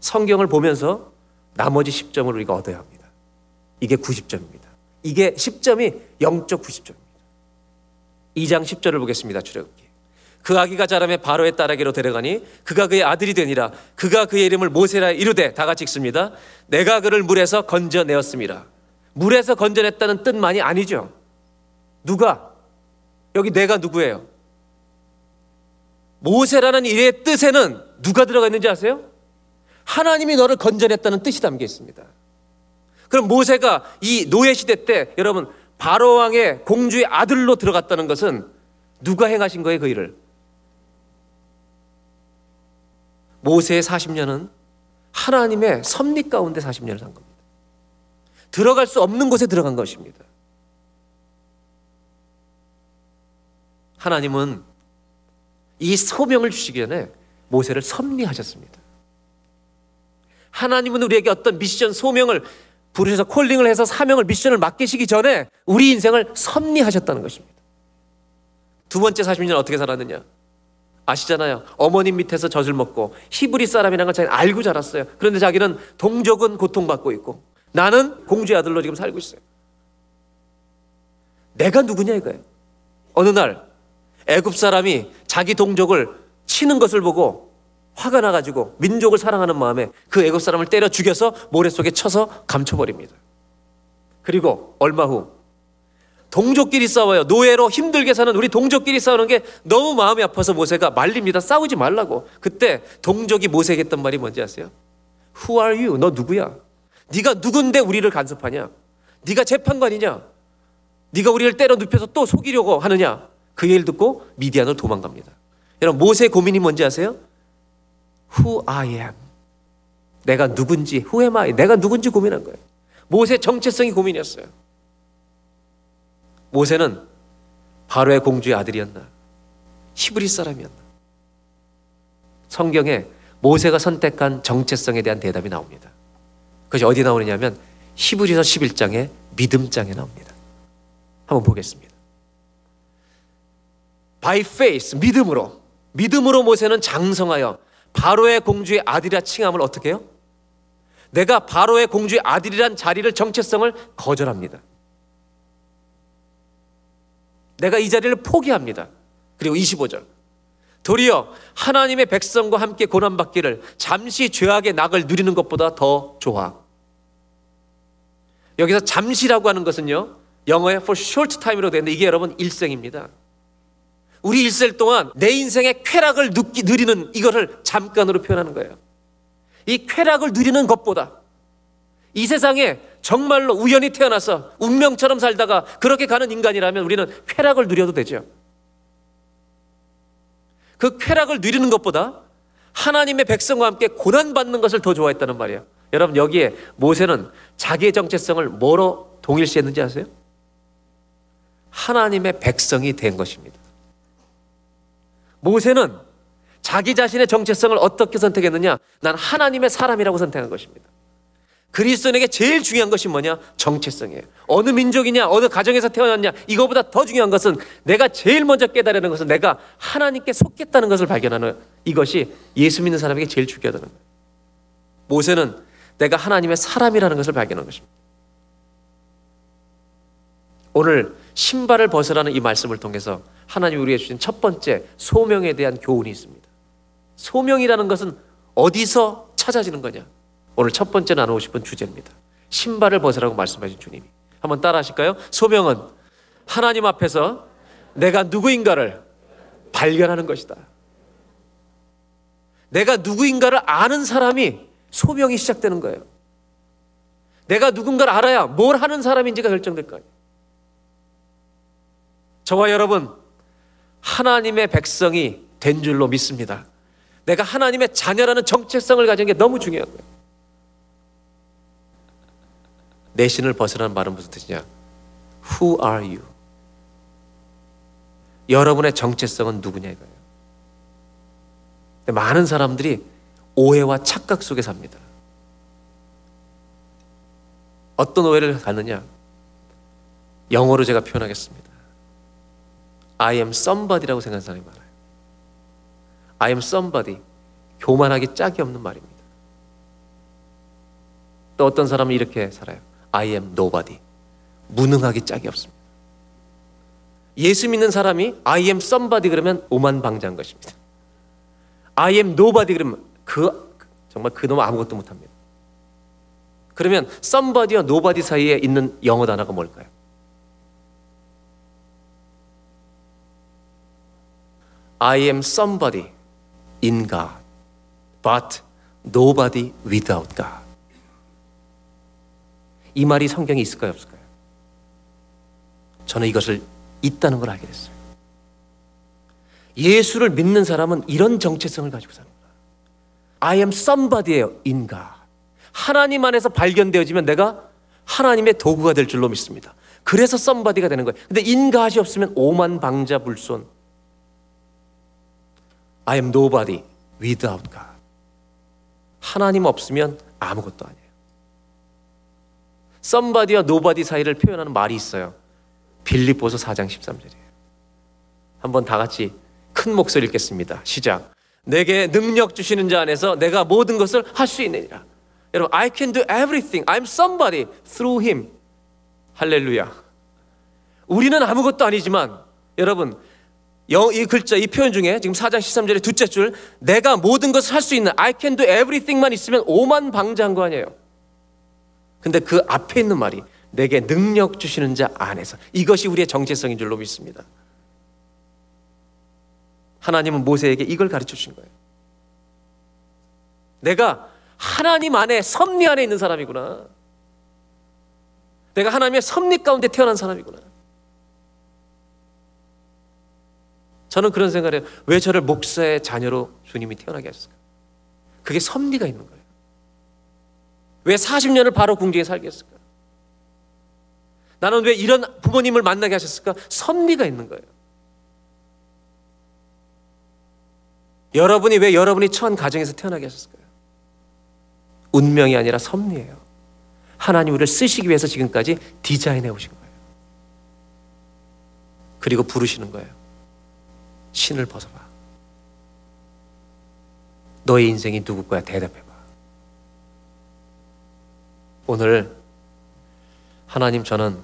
[SPEAKER 6] 성경을 보면서 나머지 10점을 우리가 얻어야 합니다. 이게 90점입니다. 이게 10점이 영적 90점입니다. 2장 10절을 보겠습니다. 출애굽기. 그 아기가 자라매 바로의 딸에게로 데려가니 그가 그의 아들이 되니라. 그가 그의 이름을 모세라 이르되 다 같이 읽습니다. 내가 그를 물에서 건져내었습니다. 물에서 건져냈다는 뜻만이 아니죠. 누가? 여기 내가 누구예요? 모세라는 일의 뜻에는 누가 들어가 있는지 아세요? 하나님이 너를 건져냈다는 뜻이 담겨 있습니다. 그럼 모세가 이 노예 시대 때 여러분 바로 왕의 공주의 아들로 들어갔다는 것은 누가 행하신 거예요, 그 일을? 모세의 40년은 하나님의 섭리 가운데 40년을 산 겁니다. 들어갈 수 없는 곳에 들어간 것입니다. 하나님은 이 소명을 주시기 전에 모세를 섭리하셨습니다. 하나님은 우리에게 어떤 미션 소명을 부르셔서 콜링을 해서 사명을 미션을 맡기시기 전에 우리 인생을 섭리하셨다는 것입니다. 두 번째 40년 어떻게 살았느냐? 아시잖아요. 어머님 밑에서 젖을 먹고 히브리 사람이라는 걸 자기는 알고 자랐어요. 그런데 자기는 동족은 고통받고 있고 나는 공주의 아들로 지금 살고 있어요. 내가 누구냐 이거예요. 어느 날 애굽 사람이 자기 동족을 치는 것을 보고 화가 나가지고 민족을 사랑하는 마음에 그 애굽 사람을 때려 죽여서 모래 속에 쳐서 감춰버립니다. 그리고 얼마 후 동족끼리 싸워요. 노예로 힘들게 사는 우리 동족끼리 싸우는 게 너무 마음이 아파서 모세가 말립니다. 싸우지 말라고. 그때 동족이 모세에게 했던 말이 뭔지 아세요? Who are you? 너 누구야? 네가 누군데 우리를 간섭하냐? 네가 재판관이냐? 네가 우리를 때려 눕혀서 또 속이려고 하느냐? 그 얘기를 듣고 미디안으로 도망갑니다. 여러분 모세의 고민이 뭔지 아세요? Who I am. 내가 누군지, who am I? 내가 누군지 고민한 거예요. 모세 정체성이 고민이었어요. 모세는 바로의 공주의 아들이었나? 히브리 사람이었나? 성경에 모세가 선택한 정체성에 대한 대답이 나옵니다. 그것이 어디 나오느냐면 히브리서 11장의 믿음장에 나옵니다. 한번 보겠습니다. By faith, 믿음으로. 믿음으로 모세는 장성하여 바로의 공주의 아들이라 칭함을 어떻게 해요? 내가 바로의 공주의 아들이란 자리를 정체성을 거절합니다. 내가 이 자리를 포기합니다. 그리고 25절. 도리어 하나님의 백성과 함께 고난받기를 잠시 죄악의 낙을 누리는 것보다 더 좋아. 여기서 잠시라고 하는 것은요. 영어에 for short time이라고 되는데 이게 여러분 일생입니다. 우리 일생 동안 내 인생의 쾌락을 누기, 누리는 이거를 잠깐으로 표현하는 거예요. 이 쾌락을 누리는 것보다 이 세상에 정말로 우연히 태어나서 운명처럼 살다가 그렇게 가는 인간이라면 우리는 쾌락을 누려도 되죠. 그 쾌락을 누리는 것보다 하나님의 백성과 함께 고난받는 것을 더 좋아했다는 말이에요. 여러분 여기에 모세는 자기의 정체성을 뭐로 동일시했는지 아세요? 하나님의 백성이 된 것입니다. 모세는 자기 자신의 정체성을 어떻게 선택했느냐? 난 하나님의 사람이라고 선택한 것입니다. 그리스도인에게 제일 중요한 것이 뭐냐? 정체성이에요. 어느 민족이냐, 어느 가정에서 태어났냐, 이거보다 더 중요한 것은 내가 제일 먼저 깨달는 것은 내가 하나님께 속겠다는 것을 발견하는 이것이 예수 믿는 사람에게 제일 중요하다는 거예요. 모세는 내가 하나님의 사람이라는 것을 발견한 것입니다. 오늘 신발을 벗으라는 이 말씀을 통해서 하나님 우리에게 주신 첫 번째 소명에 대한 교훈이 있습니다. 소명이라는 것은 어디서 찾아지는 거냐? 오늘 첫 번째 나누고 싶은 주제입니다. 신발을 벗으라고 말씀하신 주님이. 한번 따라 하실까요? 소명은 하나님 앞에서 내가 누구인가를 발견하는 것이다. 내가 누구인가를 아는 사람이 소명이 시작되는 거예요. 내가 누군가를 알아야 뭘 하는 사람인지가 결정될 거예요. 저와 여러분, 하나님의 백성이 된 줄로 믿습니다. 내가 하나님의 자녀라는 정체성을 가진 게 너무 중요한 거예요. 내 신을 벗으라는 말은 무슨 뜻이냐? Who are you? 여러분의 정체성은 누구냐 이거예요. 많은 사람들이 오해와 착각 속에 삽니다. 어떤 오해를 갖느냐? 영어로 제가 표현하겠습니다. I am somebody라고 생각하는 사람이 많아요. I am somebody. 교만하기 짝이 없는 말입니다. 또 어떤 사람은 이렇게 살아요. I am nobody. 무능하기 짝이 없습니다. 예수 믿는 사람이 I am somebody 그러면 오만방자한 것입니다. I am nobody 그러면 그 정말 그놈 아무것도 못합니다. 그러면 somebody와 nobody 사이에 있는 영어 단어가 뭘까요? I am somebody in God, but nobody without God. 이 말이 성경에 있을까요, 없을까요? 저는 이것을 있다는 걸 알게 됐어요. 예수를 믿는 사람은 이런 정체성을 가지고 거야. I am somebody예요, in God. 하나님 안에서 발견되어지면 내가 하나님의 도구가 될 줄로 믿습니다. 그래서 somebody가 되는 거예요. 근데 God이 없으면 오만 방자 불손. I am nobody without God. 하나님 없으면 아무것도 아니에요. somebody와 nobody 사이를 표현하는 말이 있어요. 빌립보서 4장 13절이에요. 한번 다 같이 큰 목소리 읽겠습니다. 시작. 내게 능력 주시는 자 안에서 내가 모든 것을 할 수 있느니라. 여러분, I can do everything. I'm somebody through him. 할렐루야. 우리는 아무것도 아니지만 여러분 영, 이 글자, 이 표현 중에 지금 4장 13절의 둘째 줄, 내가 모든 것을 할 수 있는 I can do everything만 있으면 오만 방자한 거 아니에요. 근데 그 앞에 있는 말이 내게 능력 주시는 자 안에서 이것이 우리의 정체성인 줄로 믿습니다. 하나님은 모세에게 이걸 가르쳐 주신 거예요. 내가 하나님 안에 섭리 안에 있는 사람이구나. 내가 하나님의 섭리 가운데 태어난 사람이구나. 저는 그런 생각을 해요. 왜 저를 목사의 자녀로 주님이 태어나게 하셨을까? 그게 섭리가 있는 거예요. 왜 40년을 바로 궁지에 살게 했을까? 나는 왜 이런 부모님을 만나게 하셨을까? 섭리가 있는 거예요. 여러분이 왜 여러분이 처한 가정에서 태어나게 하셨을까요? 운명이 아니라 섭리예요. 하나님 우리를 쓰시기 위해서 지금까지 디자인해 오신 거예요. 그리고 부르시는 거예요. 신을 벗어봐. 너의 인생이 누구 거야? 대답해봐. 오늘 하나님 저는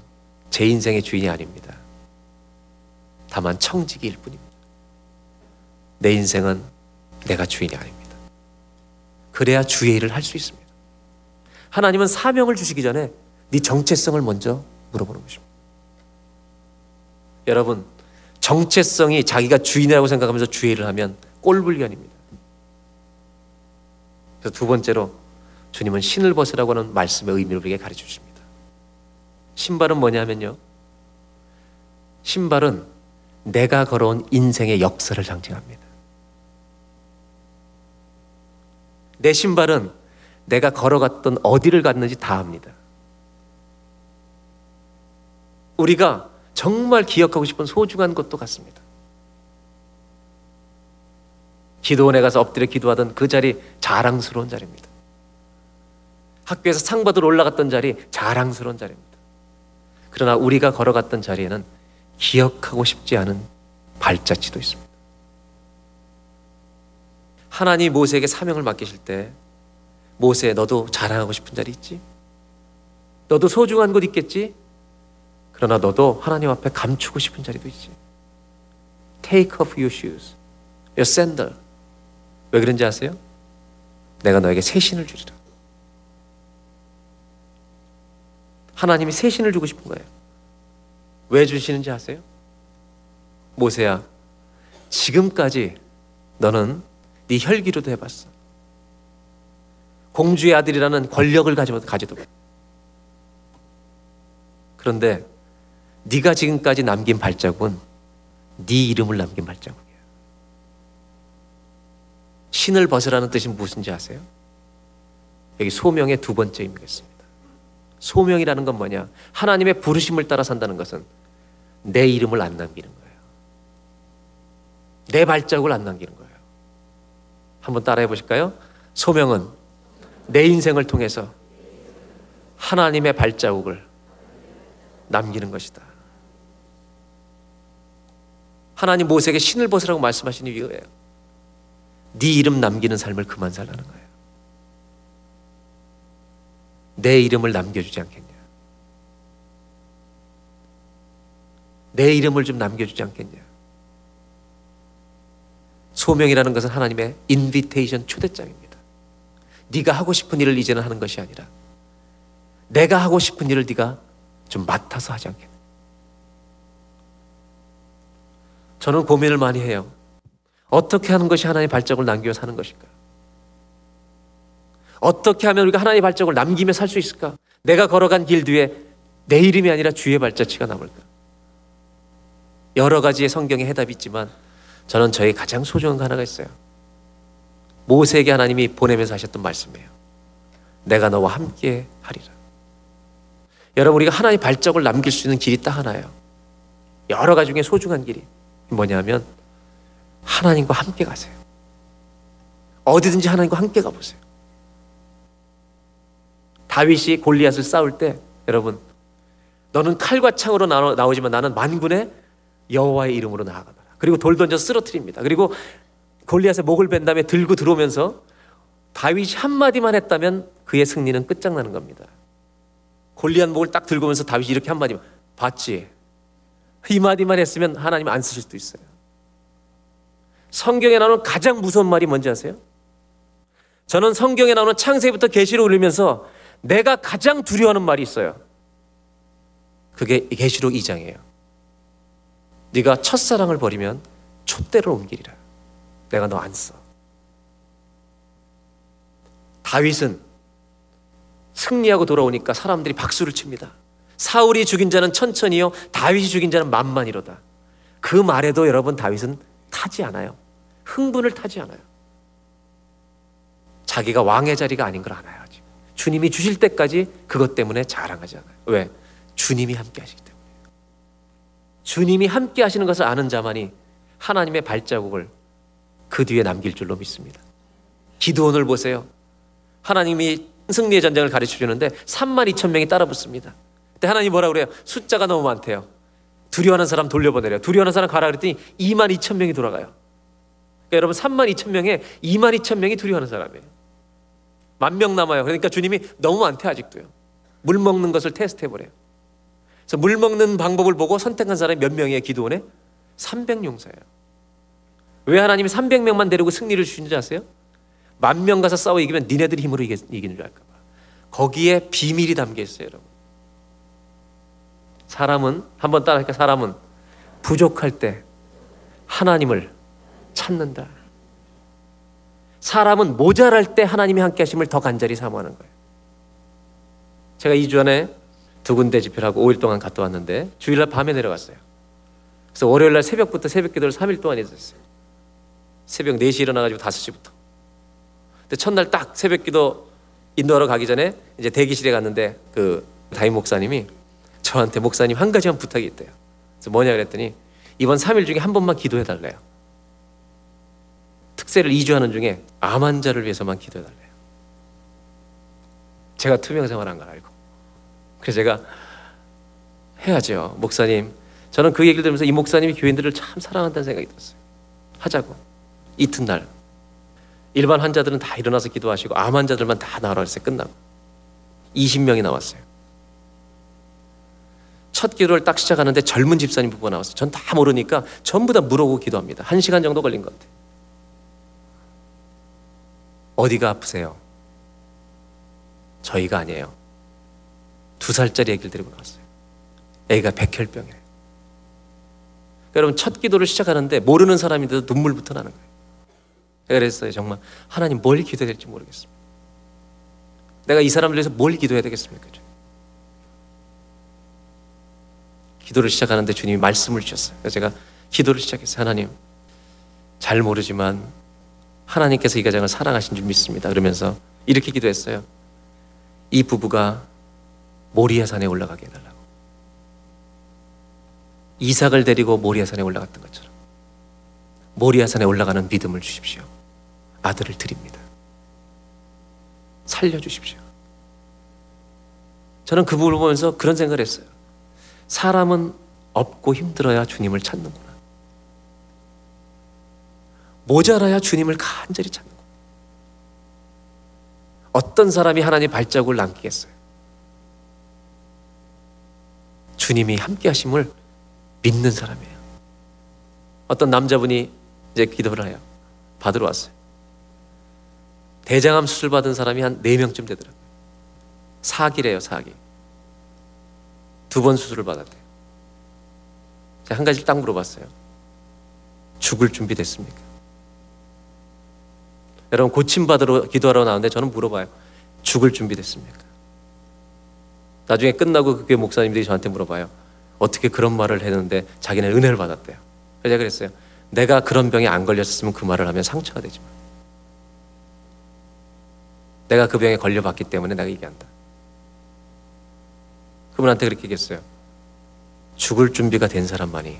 [SPEAKER 6] 제 인생의 주인이 아닙니다. 다만 청지기일 뿐입니다. 내 인생은 내가 주인이 아닙니다. 그래야 주의 일을 할 수 있습니다. 하나님은 사명을 주시기 전에 네 정체성을 먼저 물어보는 것입니다. 여러분, 정체성이 자기가 주인이라고 생각하면서 주의 일을 하면 꼴불견입니다. 그래서 두 번째로 주님은 신을 벗으라고 하는 말씀의 의미를 우리에게 가르쳐 주십니다. 신발은 뭐냐면요. 신발은 내가 걸어온 인생의 역사를 상징합니다. 내 신발은 내가 걸어갔던 어디를 갔는지 다 압니다. 우리가 정말 기억하고 싶은 소중한 것도 같습니다. 기도원에 가서 엎드려 기도하던 그 자리 자랑스러운 자리입니다. 학교에서 상 받으러 올라갔던 자리 자랑스러운 자리입니다. 그러나 우리가 걸어갔던 자리에는 기억하고 싶지 않은 발자취도 있습니다. 하나님 모세에게 사명을 맡기실 때 모세 너도 자랑하고 싶은 자리 있지? 너도 소중한 곳 있겠지? 그러나 너도 하나님 앞에 감추고 싶은 자리도 있지. Take off your shoes, your sandal. 왜 그런지 아세요? 내가 너에게 새 신을 주리라. 하나님이 새 신을 주고 싶은 거예요. 왜 주시는지 아세요? 모세야, 지금까지 너는 네 혈기로도 해봤어. 공주의 아들이라는 권력을 가지고 가지도. 그런데 네가 지금까지 남긴 발자국은 네 이름을 남긴 발자국이야. 신을 벗으라는 뜻이 무슨지 아세요? 여기 소명의 두 번째 의미겠습니다. 소명이라는 건 뭐냐? 하나님의 부르심을 따라 산다는 것은 내 이름을 안 남기는 거예요. 내 발자국을 안 남기는 거예요. 한번 따라해 보실까요? 소명은 내 인생을 통해서 하나님의 발자국을 남기는 것이다. 하나님 모세에게 신을 벗으라고 말씀하신 이유예요. 네 이름 남기는 삶을 그만 살라는 거예요. 내 이름을 남겨주지 않겠냐? 내 이름을 좀 남겨주지 않겠냐? 소명이라는 것은 하나님의 인비테이션 초대장입니다. 네가 하고 싶은 일을 이제는 하는 것이 아니라 내가 하고 싶은 일을 네가 좀 맡아서 하지 않겠냐? 저는 고민을 많이 해요. 어떻게 하는 것이 하나님의 발적을 남기며 사는 것일까? 어떻게 하면 우리가 하나님의 발적을 남기며 살 수 있을까? 내가 걸어간 길 뒤에 내 이름이 아니라 주의 발자취가 남을까? 여러 가지의 성경에 해답이 있지만 저는 저희 가장 소중한 거 하나가 있어요. 모세에게 하나님이 보내면서 하셨던 말씀이에요. 내가 너와 함께 하리라. 여러분 우리가 하나님의 발적을 남길 수 있는 길이 딱 하나예요. 여러 가지 중에 소중한 길이 뭐냐면 하나님과 함께 가세요. 어디든지 하나님과 함께 가보세요. 다윗이 골리앗을 싸울 때 여러분 너는 칼과 창으로 나오지만 나는 만군의 여호와의 이름으로 나아가노라. 그리고 돌 던져 쓰러뜨립니다. 그리고 골리앗의 목을 벤 다음에 들고 들어오면서 다윗이 한마디만 했다면 그의 승리는 끝장나는 겁니다. 골리앗 목을 딱 들고 오면서 다윗이 이렇게 한마디만 봤지? 이 마디만 했으면 하나님 안 쓰실 수도 있어요. 성경에 나오는 가장 무서운 말이 뭔지 아세요? 저는 성경에 나오는 창세부터 계시로 올리면서 내가 가장 두려워하는 말이 있어요. 그게 계시록 2장이에요. 네가 첫사랑을 버리면 촛대를 옮기리라. 내가 너 안 써. 다윗은 승리하고 돌아오니까 사람들이 박수를 칩니다. 사울이 죽인 자는 천천히요, 다윗이 죽인 자는 만만이로다. 그 말에도 여러분 다윗은 타지 않아요. 흥분을 타지 않아요. 자기가 왕의 자리가 아닌 걸 알아요. 지금. 주님이 주실 때까지 그것 때문에 자랑하지 않아요. 왜? 주님이 함께 하시기 때문에. 주님이 함께 하시는 것을 아는 자만이 하나님의 발자국을 그 뒤에 남길 줄로 믿습니다. 기도원을 보세요. 하나님이 승리의 전쟁을 가르쳐 주는데 3만 2천 명이 따라 붙습니다. 그때 하나님 뭐라 그래요? 숫자가 너무 많대요. 두려워하는 사람 돌려보내래요. 두려워하는 사람 가라 그랬더니 2만 2천 명이 돌아가요. 그러니까 여러분 3만 2천 명에 2만 2천 명이 두려워하는 사람이에요. 만 명 남아요. 그러니까 주님이 너무 많대 아직도요. 물 먹는 것을 테스트해 보래요. 그래서 물 먹는 방법을 보고 선택한 사람이 몇 명이에요? 기도원에 300용사예요. 왜 하나님이 300명만 데리고 승리를 주신지 아세요? 만 명 가서 싸워 이기면 니네들이 힘으로 이기, 이기는 줄 알까 봐. 거기에 비밀이 담겨 있어요, 여러분. 사람은 한번 따라하니까 사람은 부족할 때 하나님을 찾는다. 사람은 모자랄 때 하나님이 함께 하심을 더 간절히 사모하는 거예요. 제가 2주 전에 두 군데 집회를 하고 5일 동안 갔다 왔는데 주일날 밤에 내려갔어요. 그래서 월요일날 새벽부터 새벽 기도를 3일 동안 했었어요. 새벽 4시 일어나가지고 5시부터. 근데 첫날 딱 새벽 기도 인도하러 가기 전에 이제 대기실에 갔는데 그 담임 목사님이 저한테 목사님 한 가지만 부탁이 있대요. 그래서 뭐냐 그랬더니 이번 3일 중에 한 번만 기도해 달래요. 특세를 2주 하는 중에 암 환자를 위해서만 기도해 달래요. 제가 투명 생활한 걸 알고. 그래서 제가 해야죠. 목사님. 저는 그 얘기를 들으면서 이 목사님이 교인들을 참 사랑한다는 생각이 들었어요. 하자고. 이튿날. 일반 환자들은 다 일어나서 기도하시고 암 환자들만 다 했어요. 끝나고. 20명이 나왔어요. 첫 기도를 딱 시작하는데 젊은 집사님 부부가 나왔어요. 전 다 모르니까 전부 다 물어보고 기도합니다. 한 시간 정도 걸린 것 같아요. 어디가 아프세요? 저희가 아니에요. 두 살짜리 애기를 데리고 나왔어요. 애가 백혈병이에요. 여러분 첫 기도를 시작하는데 모르는 사람인데도 눈물부터 나는 거예요. 그랬어요. 정말 하나님 뭘 기도해야 될지 모르겠습니다. 내가 이 사람을 위해서 뭘 기도해야 되겠습니까? 기도를 시작하는데 주님이 말씀을 주셨어요. 그래서 제가 기도를 시작했어요. 하나님 잘 모르지만 하나님께서 이 가정을 사랑하신 줄 믿습니다. 그러면서 이렇게 기도했어요. 이 부부가 모리아 산에 올라가게 해달라고. 이삭을 데리고 모리아 산에 올라갔던 것처럼 모리아 산에 올라가는 믿음을 주십시오. 아들을 드립니다. 살려주십시오. 저는 그 부분을 보면서 그런 생각을 했어요. 사람은 없고 힘들어야 주님을 찾는구나. 모자라야 주님을 간절히 찾는구나. 어떤 사람이 하나님 발자국을 남기겠어요? 주님이 함께 하심을 믿는 사람이에요. 어떤 남자분이 이제 기도를 해요. 받으러 왔어요. 대장암 수술 받은 사람이 한 4명쯤 되더라고요. 사기래요, 사기. 두 번 수술을 받았대요. 제가 한 가지 딱 물어봤어요. 죽을 준비 됐습니까? 여러분 고침받으러 기도하러 나오는데 저는 물어봐요. 죽을 준비 됐습니까? 나중에 끝나고 그 교회 목사님들이 저한테 물어봐요. 어떻게 그런 말을 했는데 자기는 은혜를 받았대요. 그래서 제가 그랬어요. 내가 그런 병에 안 걸렸으면 그 말을 하면 상처가 되지만 내가 그 병에 걸려봤기 때문에 내가 얘기한다. 그분한테 그렇게 얘기했어요. 죽을 준비가 된 사람만이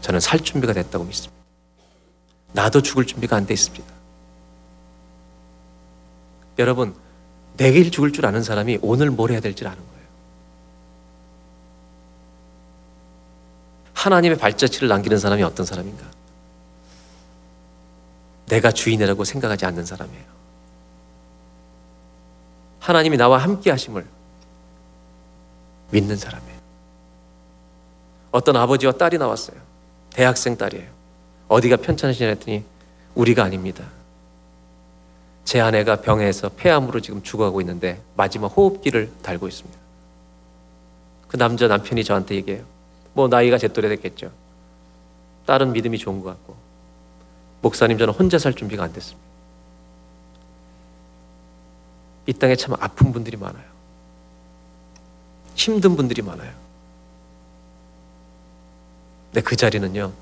[SPEAKER 6] 저는 살 준비가 됐다고 믿습니다. 나도 죽을 준비가 안 돼 있습니다. 여러분, 내일 죽을 줄 아는 사람이 오늘 뭘 해야 될지 아는 거예요. 하나님의 발자취를 남기는 사람이 어떤 사람인가? 내가 주인이라고 생각하지 않는 사람이에요. 하나님이 나와 함께 하심을 믿는 사람이에요. 어떤 아버지와 딸이 나왔어요. 대학생 딸이에요. 어디가 편찮으시냐 했더니 우리가 아닙니다. 제 아내가 병에서 폐암으로 지금 죽어가고 있는데 마지막 호흡기를 달고 있습니다. 그 남자 남편이 저한테 얘기해요. 뭐 나이가 제 또래 됐겠죠. 딸은 믿음이 좋은 것 같고 목사님 저는 혼자 살 준비가 안 됐습니다. 이 땅에 참 아픈 분들이 많아요. 힘든 분들이 많아요. 근데 그 자리는요,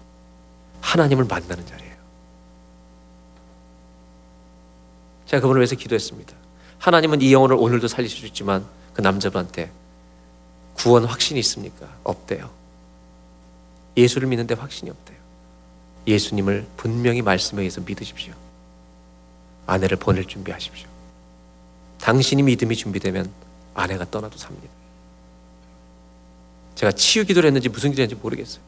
[SPEAKER 6] 하나님을 만나는 자리예요. 제가 그분을 위해서 기도했습니다. 하나님은 이 영혼을 오늘도 살리실 수 있지만 그 남자분한테 구원 확신이 있습니까? 없대요. 예수를 믿는데 확신이 없대요. 예수님을 분명히 말씀에 의해서 믿으십시오. 아내를 보낼 준비하십시오. 당신이 믿음이 준비되면 아내가 떠나도 삽니다. 제가 치유 기도를 했는지 무슨 기도를 했는지 모르겠어요.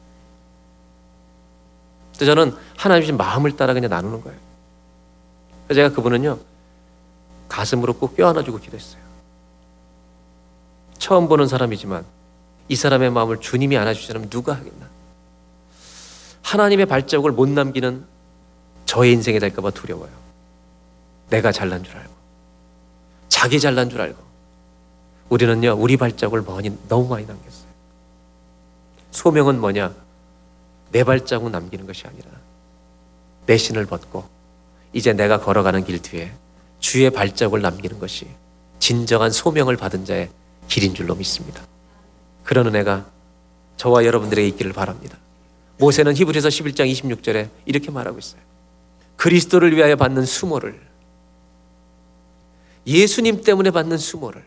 [SPEAKER 6] 근데 저는 하나님 주신 마음을 따라 그냥 나누는 거예요. 그래서 제가 그분은요, 가슴으로 꼭 껴안아주고 기도했어요. 처음 보는 사람이지만 이 사람의 마음을 주님이 안아주시면 누가 하겠나? 하나님의 발자국을 못 남기는 저의 인생이 될까봐 두려워요. 내가 잘난 줄 알고, 자기 잘난 줄 알고, 우리는요, 우리 발자국을 많이, 너무 많이 남겼어요. 소명은 뭐냐? 내 발자국 남기는 것이 아니라 내 신을 벗고 이제 내가 걸어가는 길 뒤에 주의 발자국을 남기는 것이 진정한 소명을 받은 자의 길인 줄로 믿습니다. 그런 은혜가 저와 여러분들에게 있기를 바랍니다. 모세는 히브리서 11장 26절에 이렇게 말하고 있어요. 그리스도를 위하여 받는 수모를 예수님 때문에 받는 수모를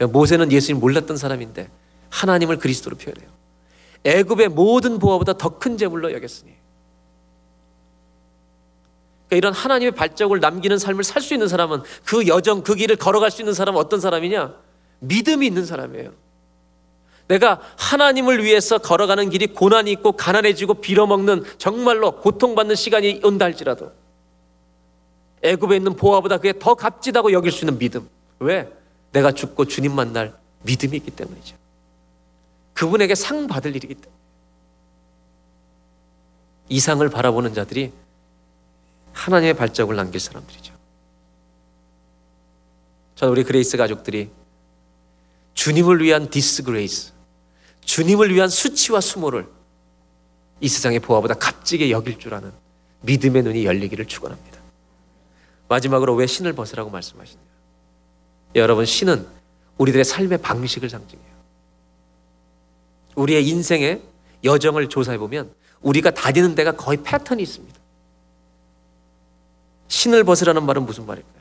[SPEAKER 6] 모세는 예수님 몰랐던 사람인데 하나님을 그리스도로 표현해요. 애굽의 모든 보화보다 더 큰 재물로 여겼으니 그러니까 이런 하나님의 발자국을 남기는 삶을 살 수 있는 사람은 그 여정 그 길을 걸어갈 수 있는 사람은 어떤 사람이냐? 믿음이 있는 사람이에요. 내가 하나님을 위해서 걸어가는 길이 고난이 있고 가난해지고 빌어먹는 정말로 고통받는 시간이 온다 할지라도 애굽에 있는 보화보다 그게 더 값지다고 여길 수 있는 믿음. 왜? 내가 죽고 주님 만날 믿음이 있기 때문이죠. 그분에게 상 받을 일이기 때문에. 이 상을 바라보는 자들이 하나님의 발자국을 남길 사람들이죠. 저는 우리 그레이스 가족들이 주님을 위한 disgrace, 주님을 위한 수치와 수모를 이 세상의 보화보다 값지게 여길 줄 아는 믿음의 눈이 열리기를 축원합니다. 마지막으로 왜 신을 벗으라고 말씀하시냐? 여러분 신은 우리들의 삶의 방식을 상징해요. 우리의 인생의 여정을 조사해 보면 우리가 다니는 데가 거의 패턴이 있습니다. 신을 벗으라는 말은 무슨 말일까요?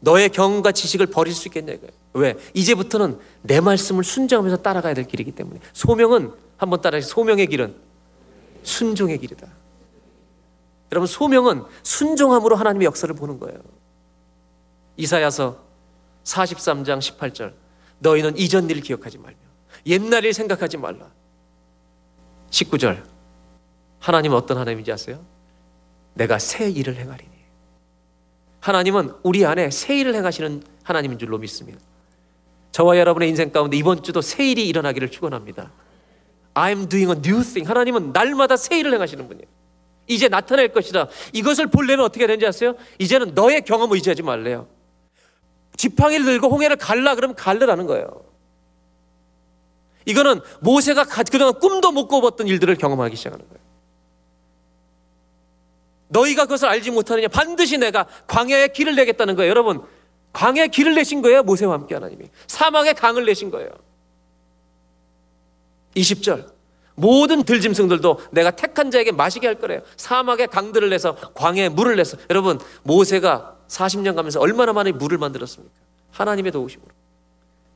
[SPEAKER 6] 너의 경험과 지식을 버릴 수 있겠냐 이거예요. 왜? 이제부터는 내 말씀을 순종하면서 따라가야 될 길이기 때문에 소명은 한번 따라해 소명의 길은 순종의 길이다. 여러분 소명은 순종함으로 하나님의 역사를 보는 거예요. 이사야서 43장 18절 너희는 이전 일을 기억하지 말며 옛날 일 생각하지 말라. 19절 하나님은 어떤 하나님인지 아세요? 내가 새 일을 행하리니. 하나님은 우리 안에 새 일을 행하시는 하나님인 줄로 믿습니다. 저와 여러분의 인생 가운데 이번 주도 새 일이 일어나기를 축원합니다. I'm doing a new thing. 하나님은 날마다 새 일을 행하시는 분이에요. 이제 나타낼 것이다. 이것을 볼려면 어떻게 되는지 아세요? 이제는 너의 경험을 의지하지 말래요. 지팡이를 들고 홍해를 갈라 그러면 갈르라는 거예요. 이거는 모세가 그동안 꿈도 못 꿔봤던 일들을 경험하기 시작하는 거예요. 너희가 그것을 알지 못하느냐 반드시 내가 광야에 길을 내겠다는 거예요. 여러분 광야에 길을 내신 거예요. 모세와 함께 하나님이 사막에 강을 내신 거예요. 20절 모든 들짐승들도 내가 택한 자에게 마시게 할 거래요. 사막에 강들을 내서 광야에 물을 내서 여러분 모세가 40년 가면서 얼마나 많은 물을 만들었습니까? 하나님의 도우심으로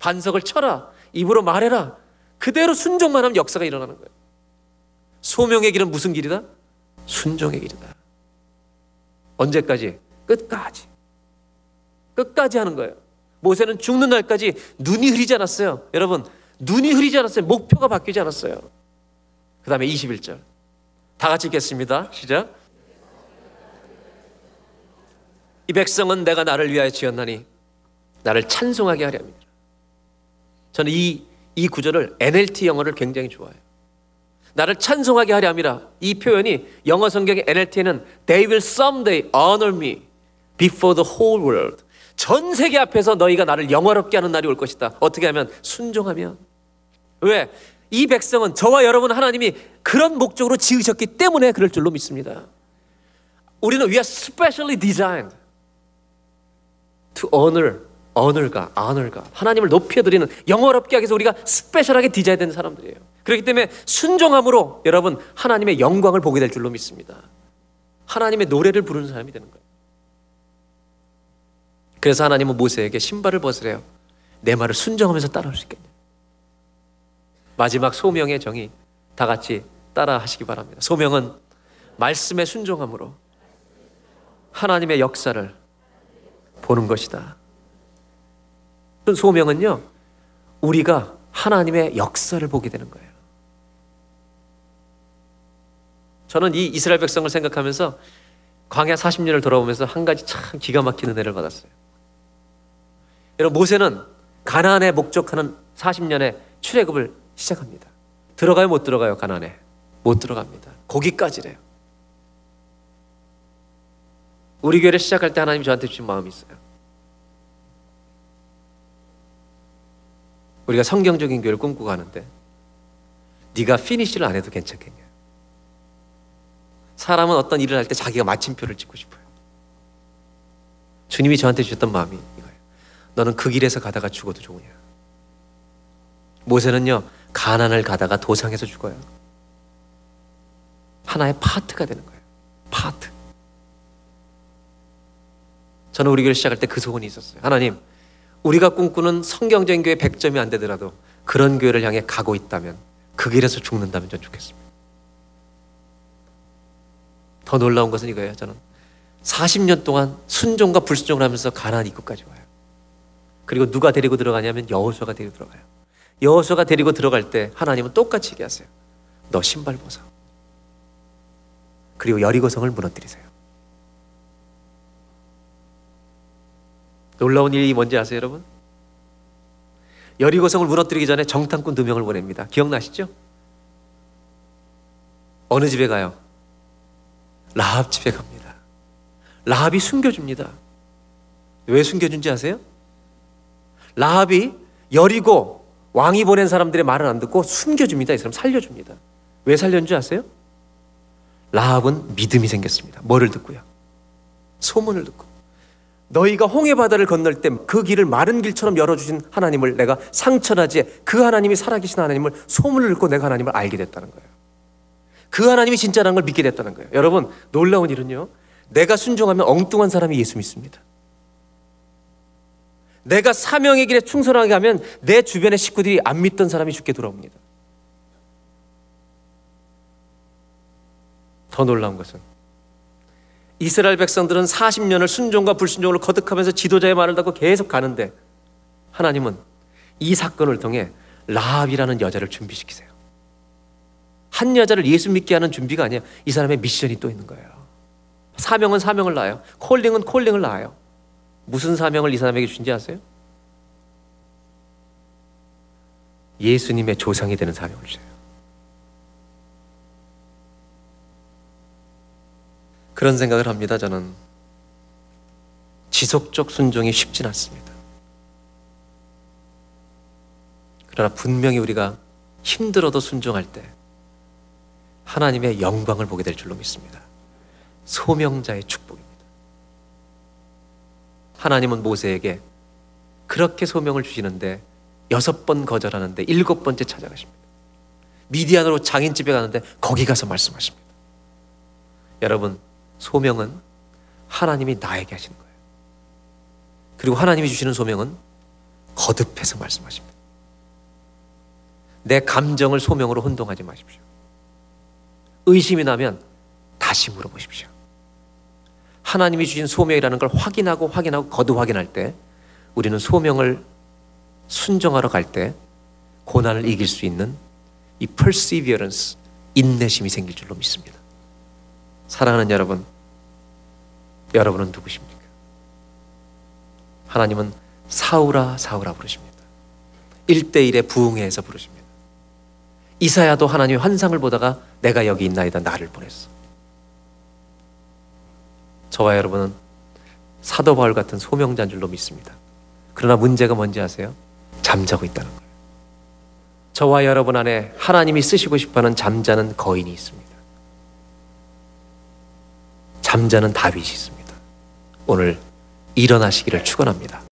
[SPEAKER 6] 반석을 쳐라 입으로 말해라 그대로 순종만 하면 역사가 일어나는 거예요. 소명의 길은 무슨 길이다? 순종의 길이다. 언제까지? 끝까지. 끝까지 하는 거예요. 모세는 죽는 날까지 눈이 흐리지 않았어요. 여러분, 눈이 흐리지 않았어요. 목표가 바뀌지 않았어요. 그 다음에 21절. 다 같이 읽겠습니다. 시작. 이 백성은 내가 나를 위하여 지었나니 나를 찬송하게 하려 합니다. 저는 이, 이 구절을 NLT 영어를 굉장히 좋아해요. 나를 찬송하게 하려 함이라. 이 표현이 영어 성경의 NLT에는 They will someday honor me before the whole world. 전 세계 앞에서 너희가 나를 영화롭게 하는 날이 올 것이다. 어떻게 하면 순종하면. 왜? 이 백성은 저와 여러분 하나님이 그런 목적으로 지으셨기 때문에 그럴 줄로 믿습니다. 우리는 we are specially designed. to honor, honor가, honor가 하나님을 높여드리는 영어롭게 하기 위해서 우리가 스페셜하게 디자인 된 사람들이에요. 그렇기 때문에 순종함으로 여러분 하나님의 영광을 보게 될 줄로 믿습니다. 하나님의 노래를 부르는 사람이 되는 거예요. 그래서 하나님은 모세에게 신발을 벗으래요. 내 말을 순종하면서 따라올 수 있겠냐. 마지막 소명의 정의 다 같이 따라 하시기 바랍니다. 소명은 말씀에 순종함으로 하나님의 역사를 보는 것이다. 그 소명은요, 우리가 하나님의 역사를 보게 되는 거예요. 저는 이 이스라엘 백성을 생각하면서 광야 40년을 돌아보면서 한 가지 참 기가 막히는 애를 받았어요. 여러분 모세는 가나안에 목적하는 40년의 출애굽을 시작합니다. 들어가요 못 들어가요 가나안에? 못 들어갑니다. 거기까지래요. 우리 교회를 시작할 때 하나님이 저한테 주신 마음이 있어요. 우리가 성경적인 교회를 꿈꾸고 하는데 네가 finish를 안 해도 괜찮겠냐? 사람은 어떤 일을 할 때 자기가 마침표를 찍고 싶어요. 주님이 저한테 주셨던 마음이 이거예요. 너는 그 길에서 가다가 죽어도 좋으냐? 모세는요 가나안을 가다가 도상에서 죽어요. 하나의 파트가 되는 거예요. 파트. 저는 우리 교회 시작할 때 그 소원이 있었어요. 하나님, 우리가 꿈꾸는 성경적인 교회 100점이 안 되더라도 그런 교회를 향해 가고 있다면 그 길에서 죽는다면 전 좋겠습니다. 더 놀라운 것은 이거예요. 저는 40년 동안 순종과 불순종을 하면서 가나안 입구까지 와요. 그리고 누가 데리고 들어가냐면 여호수아가 데리고 들어가요. 여호수아가 데리고 들어갈 때 하나님은 똑같이 얘기하세요. 너 신발 벗어. 그리고 여리고성을 무너뜨리세요. 놀라운 일이 뭔지 아세요, 여러분? 여리고성을 무너뜨리기 전에 정탐꾼 두 명을 보냅니다. 기억나시죠? 어느 집에 가요? 라합 집에 갑니다. 라합이 숨겨줍니다. 왜 숨겨준지 아세요? 라합이 여리고 왕이 보낸 사람들의 말을 안 듣고 숨겨줍니다. 이 사람 살려줍니다. 왜 살렸는지 아세요? 라합은 믿음이 생겼습니다. 뭐를 듣고요? 소문을 듣고. 너희가 홍해 바다를 건널 때 그 길을 마른 길처럼 열어주신 하나님을 내가 상처나지 그 하나님이 살아계신 하나님을 소문을 듣고 내가 하나님을 알게 됐다는 거예요. 그 하나님이 진짜라는 걸 믿게 됐다는 거예요. 여러분 놀라운 일은요. 내가 순종하면 엉뚱한 사람이 예수 믿습니다. 내가 사명의 길에 충성하게 하면 내 주변의 식구들이 안 믿던 사람이 죽게 돌아옵니다. 더 놀라운 것은 이스라엘 백성들은 40년을 순종과 불순종을 거듭하면서 지도자의 말을 듣고 계속 가는데 하나님은 이 사건을 통해 라합이라는 여자를 준비시키세요. 한 여자를 예수 믿게 하는 준비가 아니에요. 이 사람의 미션이 또 있는 거예요. 사명은 사명을 낳아요. 콜링은 콜링을 낳아요. 무슨 사명을 이 사람에게 준지 아세요? 예수님의 조상이 되는 사명을 주세요. 그런 생각을 합니다. 저는 지속적 순종이 쉽진 않습니다. 그러나 분명히 우리가 힘들어도 순종할 때 하나님의 영광을 보게 될 줄로 믿습니다. 소명자의 축복입니다. 하나님은 모세에게 그렇게 소명을 주시는데 여섯 번 거절하는데 일곱 번째 찾아가십니다. 미디안으로 장인집에 가는데 거기 가서 말씀하십니다. 여러분, 소명은 하나님이 나에게 하시는 거예요. 그리고 하나님이 주시는 소명은 거듭해서 말씀하십니다. 내 감정을 소명으로 혼동하지 마십시오. 의심이 나면 다시 물어보십시오. 하나님이 주신 소명이라는 걸 확인하고 확인하고 거듭 확인할 때 우리는 소명을 순종하러 갈 때 고난을 이길 수 있는 이 perseverance, 인내심이 생길 줄로 믿습니다. 사랑하는 여러분, 여러분은 누구십니까? 하나님은 사우라 사우라 부르십니다. 1대1의 부흥회에서 부르십니다. 이사야도 하나님의 환상을 보다가 내가 여기 있나이다 나를 보냈어. 저와 여러분은 사도 바울 같은 소명자인 줄로 믿습니다. 그러나 문제가 뭔지 아세요? 잠자고 있다는 거예요. 저와 여러분 안에 하나님이 쓰시고 싶어하는 잠자는 거인이 있습니다. 잠자는 다윗이 있습니다. 오늘
[SPEAKER 7] 일어나시기를 축원합니다.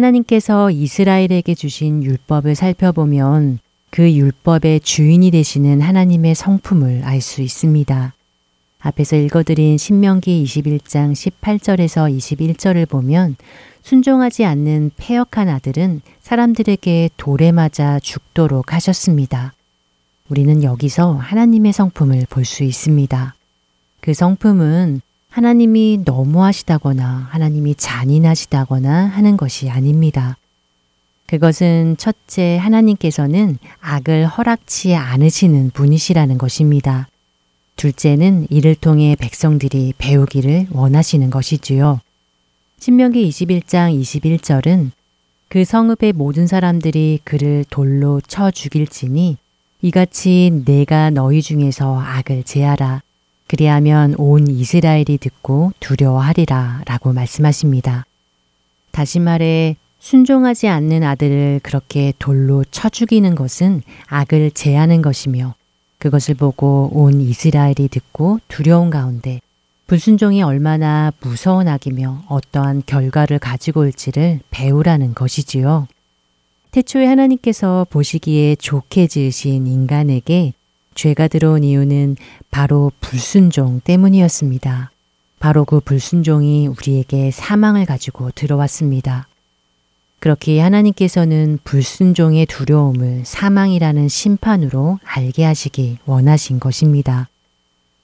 [SPEAKER 1] 하나님께서 이스라엘에게 주신 율법을 살펴보면 그 율법의 주인이 되시는 하나님의 성품을 알 수 있습니다. 앞에서 읽어드린 신명기 21장 18절에서 21절을 보면 순종하지 않는 폐역한 아들은 사람들에게 돌에 맞아 죽도록 하셨습니다. 우리는 여기서 하나님의 성품을 볼 수 있습니다. 그 성품은 하나님이 너무하시다거나 하나님이 잔인하시다거나 하는 것이 아닙니다. 그것은 첫째 하나님께서는 악을 허락치 않으시는 분이시라는 것입니다. 둘째는 이를 통해 백성들이 배우기를 원하시는 것이지요. 신명기 21장 21절은 그 성읍의 모든 사람들이 그를 돌로 쳐 죽일지니 이같이 내가 너희 중에서 악을 제하라. 그리하면 온 이스라엘이 듣고 두려워하리라 라고 말씀하십니다. 다시 말해 순종하지 않는 아들을 그렇게 돌로 쳐 죽이는 것은 악을 제하는 것이며 그것을 보고 온 이스라엘이 듣고 두려운 가운데 불순종이 얼마나 무서운 악이며 어떠한 결과를 가지고 올지를 배우라는 것이지요. 태초에 하나님께서 보시기에 좋게 지으신 인간에게 죄가 들어온 이유는 바로 불순종 때문이었습니다. 바로 그 불순종이 우리에게 사망을 가지고 들어왔습니다. 그렇게 하나님께서는 불순종의 두려움을 사망이라는 심판으로 알게 하시기 원하신 것입니다.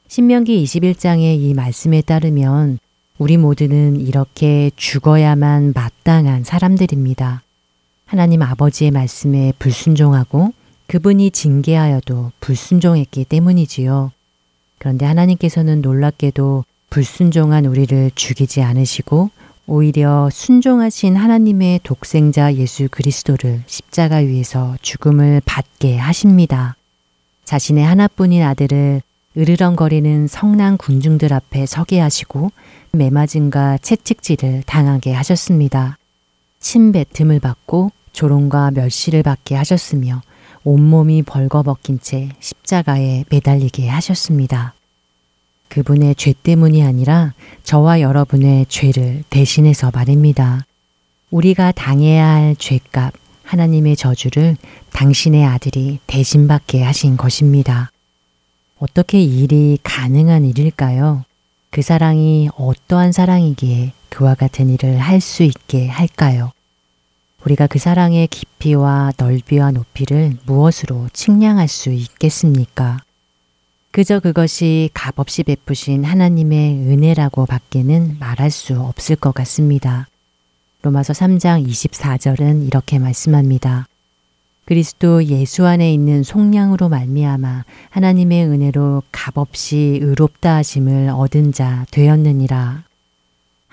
[SPEAKER 1] 신명기 21장의 이 말씀에 따르면 우리 모두는 이렇게 죽어야만 마땅한 사람들입니다. 하나님 아버지의 말씀에 불순종하고 그분이 징계하여도 불순종했기 때문이지요. 그런데 하나님께서는 놀랍게도 불순종한 우리를 죽이지 않으시고 오히려 순종하신 하나님의 독생자 예수 그리스도를 십자가 위에서 죽음을 받게 하십니다. 자신의 하나뿐인 아들을 으르렁거리는 성난 군중들 앞에 서게 하시고 매맞음과 채찍질을 당하게 하셨습니다. 침뱉음을 받고 조롱과 멸시를 받게 하셨으며 온몸이 벌거벗긴 채 십자가에 매달리게 하셨습니다. 그분의 죄 때문이 아니라 저와 여러분의 죄를 대신해서 말입니다. 우리가 당해야 할 죄값, 하나님의 저주를 당신의 아들이 대신받게 하신 것입니다. 어떻게 일이 가능한 일일까요? 그 사랑이 어떠한 사랑이기에 그와 같은 일을 할 수 있게 할까요? 우리가 그 사랑의 깊이와 넓이와 높이를 무엇으로 측량할 수 있겠습니까? 그저 그것이 값없이 베푸신 하나님의 은혜라고 밖에는 말할 수 없을 것 같습니다. 로마서 3장 24절은 이렇게 말씀합니다. 그리스도 예수 안에 있는 속량으로 말미암아 하나님의 은혜로 값없이 의롭다 하심을 얻은 자 되었느니라.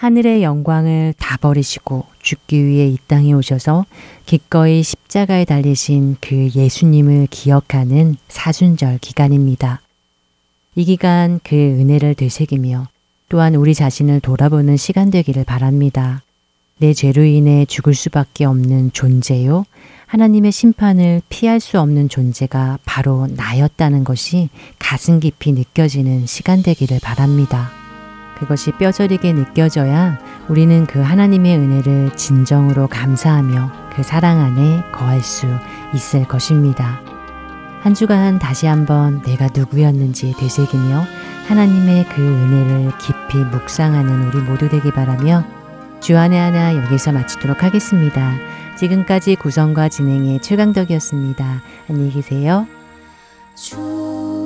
[SPEAKER 1] 하늘의 영광을 다 버리시고 죽기 위해 이 땅에 오셔서 기꺼이 십자가에 달리신 그 예수님을 기억하는 사순절 기간입니다. 이 기간 그 은혜를 되새기며 또한 우리 자신을 돌아보는 시간 되기를 바랍니다. 내 죄로 인해 죽을 수밖에 없는 존재요. 하나님의 심판을 피할 수 없는 존재가 바로 나였다는 것이 가슴 깊이 느껴지는 시간 되기를 바랍니다. 그것이 뼈저리게 느껴져야 우리는 그 하나님의 은혜를 진정으로 감사하며 그 사랑 안에 거할 수 있을 것입니다. 한 주간 다시 한번 내가 누구였는지 되새기며 하나님의 그 은혜를 깊이 묵상하는 우리 모두 되기 바라며 주안의 하나 여기서 마치도록 하겠습니다. 지금까지 구성과 진행의 최강덕이었습니다. 안녕히 계세요.
[SPEAKER 7] 주